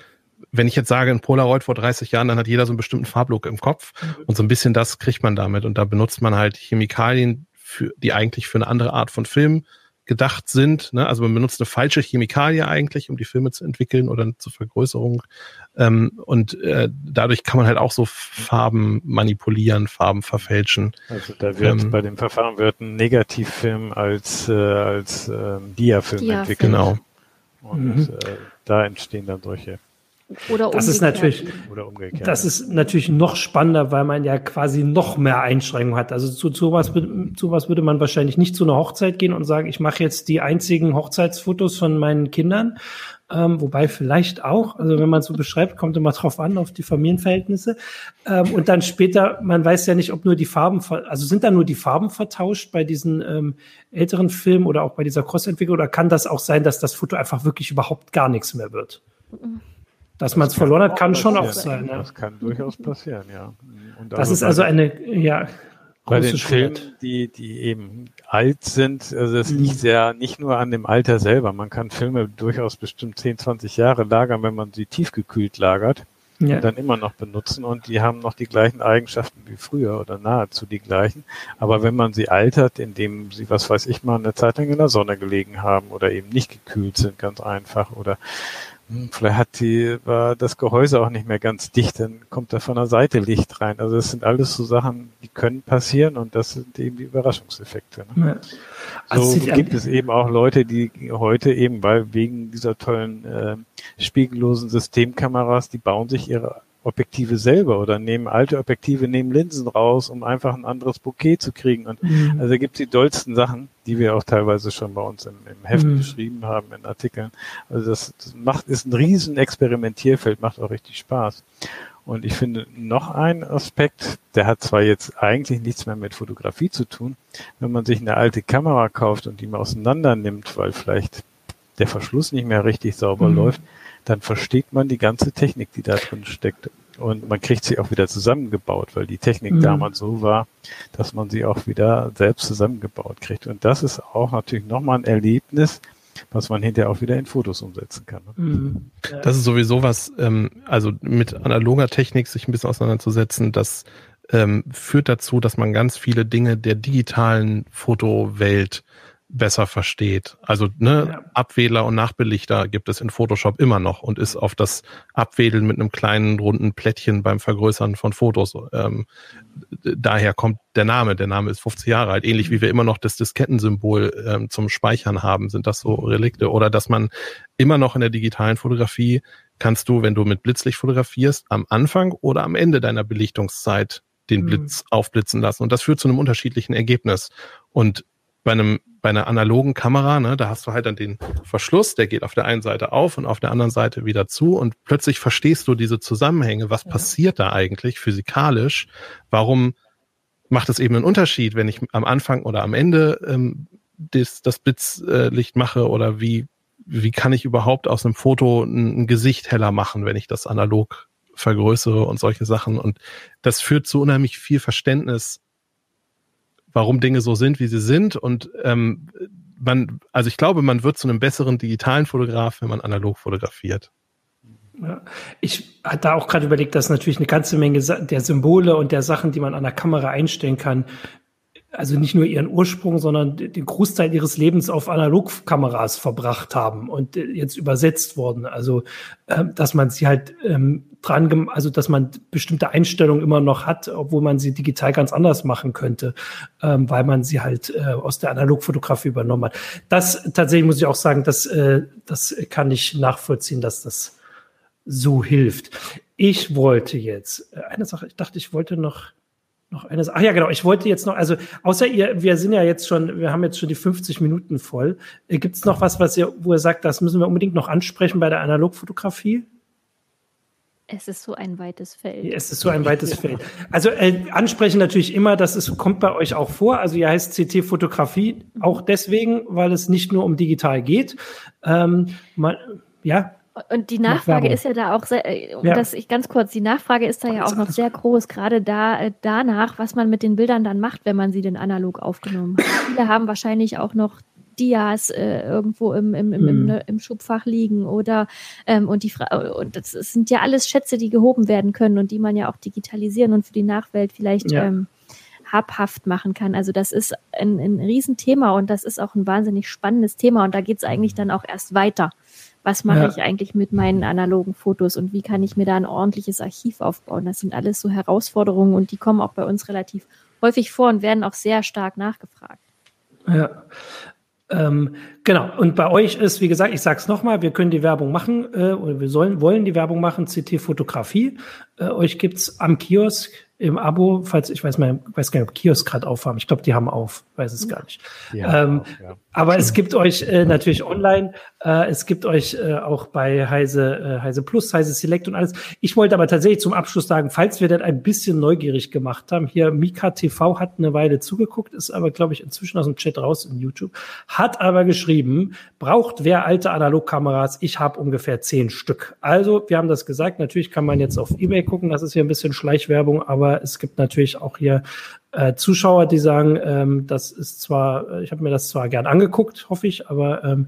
wenn ich jetzt sage, ein Polaroid vor 30 Jahren, dann hat jeder so einen bestimmten Farblook im Kopf. Mhm. Und so ein bisschen das kriegt man damit. Und da benutzt man halt Chemikalien, für, die eigentlich für eine andere Art von Film gedacht sind. Ne? Also man benutzt eine falsche Chemikalie eigentlich, um die Filme zu entwickeln oder zur Vergrößerung. Ähm, und äh, dadurch kann man halt auch so Farben manipulieren, Farben verfälschen. Also da wird ähm, bei dem Verfahren wird ein Negativfilm als, äh, als ähm, Diafilm Dia entwickelt. Genau. Und mhm. äh, da entstehen dann solche oder das ist natürlich, oder umgekehrt. Das ist natürlich noch spannender, weil man ja quasi noch mehr Einschränkungen hat. Also zu sowas, zu was würde man wahrscheinlich nicht zu einer Hochzeit gehen und sagen, ich mache jetzt die einzigen Hochzeitsfotos von meinen Kindern. Ähm, wobei vielleicht auch, also wenn man so beschreibt, kommt immer drauf an, auf die Familienverhältnisse. Ähm, und dann später, man weiß ja nicht, ob nur die Farben, also sind da nur die Farben vertauscht bei diesen ähm, älteren Filmen oder auch bei dieser Cross-Entwicklung oder kann das auch sein, dass das Foto einfach wirklich überhaupt gar nichts mehr wird? Mhm. Dass man es verloren hat, kann schon auch sein. Ja. Das kann durchaus passieren, ja. Und das ist also eine, ja. Bei den Filmen, die, die eben alt sind, also es mhm. liegt ja nicht nur an dem Alter selber. Man kann Filme durchaus bestimmt 10, 20 Jahre lagern, wenn man sie tiefgekühlt lagert ja. und dann immer noch benutzen und die haben noch die gleichen Eigenschaften wie früher oder nahezu die gleichen. Aber wenn man sie altert, indem sie, was weiß ich mal, eine Zeit lang in der Sonne gelegen haben oder eben nicht gekühlt sind, ganz einfach oder vielleicht hat die, war das Gehäuse auch nicht mehr ganz dicht, dann kommt da von der Seite Licht rein. Also das sind alles so Sachen, die können passieren und das sind eben die Überraschungseffekte. Ne? Ja. Also so gibt es eben auch Leute, die heute eben, weil wegen dieser tollen äh, spiegellosen Systemkameras, die bauen sich ihre Objektive selber oder nehmen alte Objektive, nehmen Linsen raus, um einfach ein anderes Bouquet zu kriegen. Und mhm. also gibt es die dollsten Sachen, die wir auch teilweise schon bei uns im, im Heft mhm. beschrieben haben, in Artikeln. Also das, das macht, ist ein riesen Experimentierfeld, macht auch richtig Spaß. Und ich finde noch ein Aspekt, der hat zwar jetzt eigentlich nichts mehr mit Fotografie zu tun, wenn man sich eine alte Kamera kauft und die mal auseinander nimmt, weil vielleicht der Verschluss nicht mehr richtig sauber mhm. läuft, dann versteht man die ganze Technik, die da drin steckt. Und man kriegt sie auch wieder zusammengebaut, weil die Technik mhm. damals so war, dass man sie auch wieder selbst zusammengebaut kriegt. Und das ist auch natürlich nochmal ein Erlebnis, was man hinterher auch wieder in Fotos umsetzen kann. Ne? Mhm. Das ist sowieso was, ähm, also mit analoger Technik sich ein bisschen auseinanderzusetzen, das ähm, führt dazu, dass man ganz viele Dinge der digitalen Fotowelt besser versteht. Also ne, ja. Abwähler und Nachbelichter gibt es in Photoshop immer noch und ist auf das Abwedeln mit einem kleinen runden Plättchen beim Vergrößern von Fotos. Ähm, daher kommt der Name. Der Name ist 50 Jahre alt. Ähnlich wie wir immer noch das Diskettensymbol ähm, zum Speichern haben, sind das so Relikte. Oder dass man immer noch in der digitalen Fotografie kannst du, wenn du mit Blitzlicht fotografierst, am Anfang oder am Ende deiner Belichtungszeit den mhm. Blitz mhm. aufblitzen lassen. Und das führt zu einem unterschiedlichen Ergebnis. Und bei einem bei einer analogen Kamera, ne, da hast du halt dann den Verschluss, der geht auf der einen Seite auf und auf der anderen Seite wieder zu und plötzlich verstehst du diese Zusammenhänge, was ja. passiert da eigentlich physikalisch, warum macht es eben einen Unterschied, wenn ich am Anfang oder am Ende ähm, das, das Blitzlicht äh, mache oder wie, wie kann ich überhaupt aus einem Foto ein, ein Gesicht heller machen, wenn ich das analog vergrößere und solche Sachen? Und das führt zu unheimlich viel Verständnis warum Dinge so sind, wie sie sind. Und ähm, man, also ich glaube, man wird zu einem besseren digitalen Fotograf, wenn man analog fotografiert. Ja, ich hatte auch gerade überlegt, dass natürlich eine ganze Menge der Symbole und der Sachen, die man an der Kamera einstellen kann, also nicht nur ihren Ursprung, sondern den Großteil ihres Lebens auf Analogkameras verbracht haben und äh, jetzt übersetzt wurden. Also, ähm, dass man sie halt ähm, dran, also dass man bestimmte Einstellungen immer noch hat, obwohl man sie digital ganz anders machen könnte, ähm, weil man sie halt äh, aus der Analogfotografie übernommen hat. Das tatsächlich muss ich auch sagen, das, äh, das kann ich nachvollziehen, dass das so hilft. Ich wollte jetzt eine Sache, ich dachte, ich wollte noch noch eines. Ach ja, genau. Ich wollte jetzt noch, also außer ihr, wir sind ja jetzt schon, wir haben jetzt schon die 50 Minuten voll. Äh, Gibt es noch was, was ihr, wo ihr sagt, das müssen wir unbedingt noch ansprechen bei der Analogfotografie? Es ist so ein weites Feld. Es ist so ein weites Feld. Also äh, ansprechen natürlich immer, dass es kommt bei euch auch vor. Also ihr heißt CT Fotografie auch deswegen, weil es nicht nur um digital geht. Ähm, man, ja, und die Nachfrage ist ja da auch sehr, äh, ja. dass ich ganz kurz, die Nachfrage ist da ja auch noch sehr groß, gerade da äh, danach, was man mit den Bildern dann macht, wenn man sie denn analog aufgenommen hat. Viele haben wahrscheinlich auch noch Dias äh, irgendwo im, im, im, im, hm. im Schubfach liegen oder ähm, und die Fra und das, das, sind ja alles Schätze, die gehoben werden können und die man ja auch digitalisieren und für die Nachwelt vielleicht ja. ähm, habhaft machen kann. Also das ist ein, ein Riesenthema und das ist auch ein wahnsinnig spannendes Thema und da geht es eigentlich dann auch erst weiter was mache ja. ich eigentlich mit meinen analogen Fotos und wie kann ich mir da ein ordentliches Archiv aufbauen. Das sind alles so Herausforderungen und die kommen auch bei uns relativ häufig vor und werden auch sehr stark nachgefragt. Ja. Ähm, genau, und bei euch ist, wie gesagt, ich sage es nochmal, wir können die Werbung machen, äh, oder wir sollen, wollen die Werbung machen, CT Fotografie. Äh, euch gibt's am Kiosk im Abo, falls ich weiß mal, weiß gar nicht, ob Kiosk gerade aufhaben. Ich glaube, die haben auf, weiß es gar nicht. Ähm, auf, ja. Aber es gibt euch äh, natürlich online, äh, es gibt euch äh, auch bei Heise, äh, Heise Plus, Heise Select und alles. Ich wollte aber tatsächlich zum Abschluss sagen, falls wir das ein bisschen neugierig gemacht haben, hier Mika TV hat eine Weile zugeguckt, ist aber, glaube ich, inzwischen aus dem Chat raus in YouTube, hat aber geschrieben, braucht wer alte Analogkameras? Ich habe ungefähr zehn Stück. Also, wir haben das gesagt, natürlich kann man jetzt auf Ebay gucken, das ist hier ein bisschen Schleichwerbung, aber aber es gibt natürlich auch hier äh, Zuschauer, die sagen, ähm, das ist zwar, äh, ich habe mir das zwar gern angeguckt, hoffe ich, aber ähm,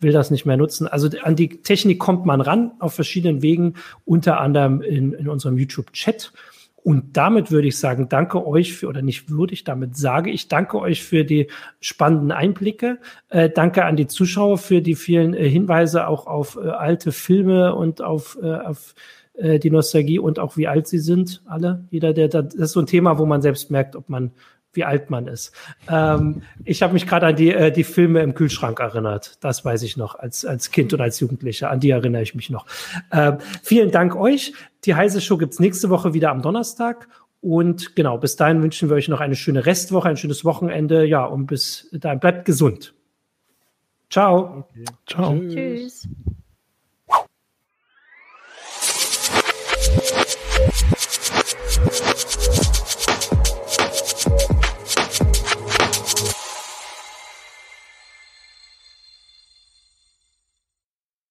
will das nicht mehr nutzen. Also an die Technik kommt man ran auf verschiedenen Wegen, unter anderem in, in unserem YouTube-Chat. Und damit würde ich sagen, danke euch für, oder nicht würde ich, damit sage ich, danke euch für die spannenden Einblicke. Äh, danke an die Zuschauer für die vielen äh, Hinweise auch auf äh, alte Filme und auf, äh, auf äh, die Nostalgie und auch wie alt sie sind, alle. Jeder, der, das ist so ein Thema, wo man selbst merkt, ob man wie alt man ist. Ähm, ich habe mich gerade an die, äh, die Filme im Kühlschrank erinnert. Das weiß ich noch als, als Kind und als Jugendlicher. An die erinnere ich mich noch. Ähm, vielen Dank euch. Die heiße Show gibt's nächste Woche wieder am Donnerstag. Und genau, bis dahin wünschen wir euch noch eine schöne Restwoche, ein schönes Wochenende. Ja, und bis dahin bleibt gesund. Ciao. Okay. Ciao. Tschüss.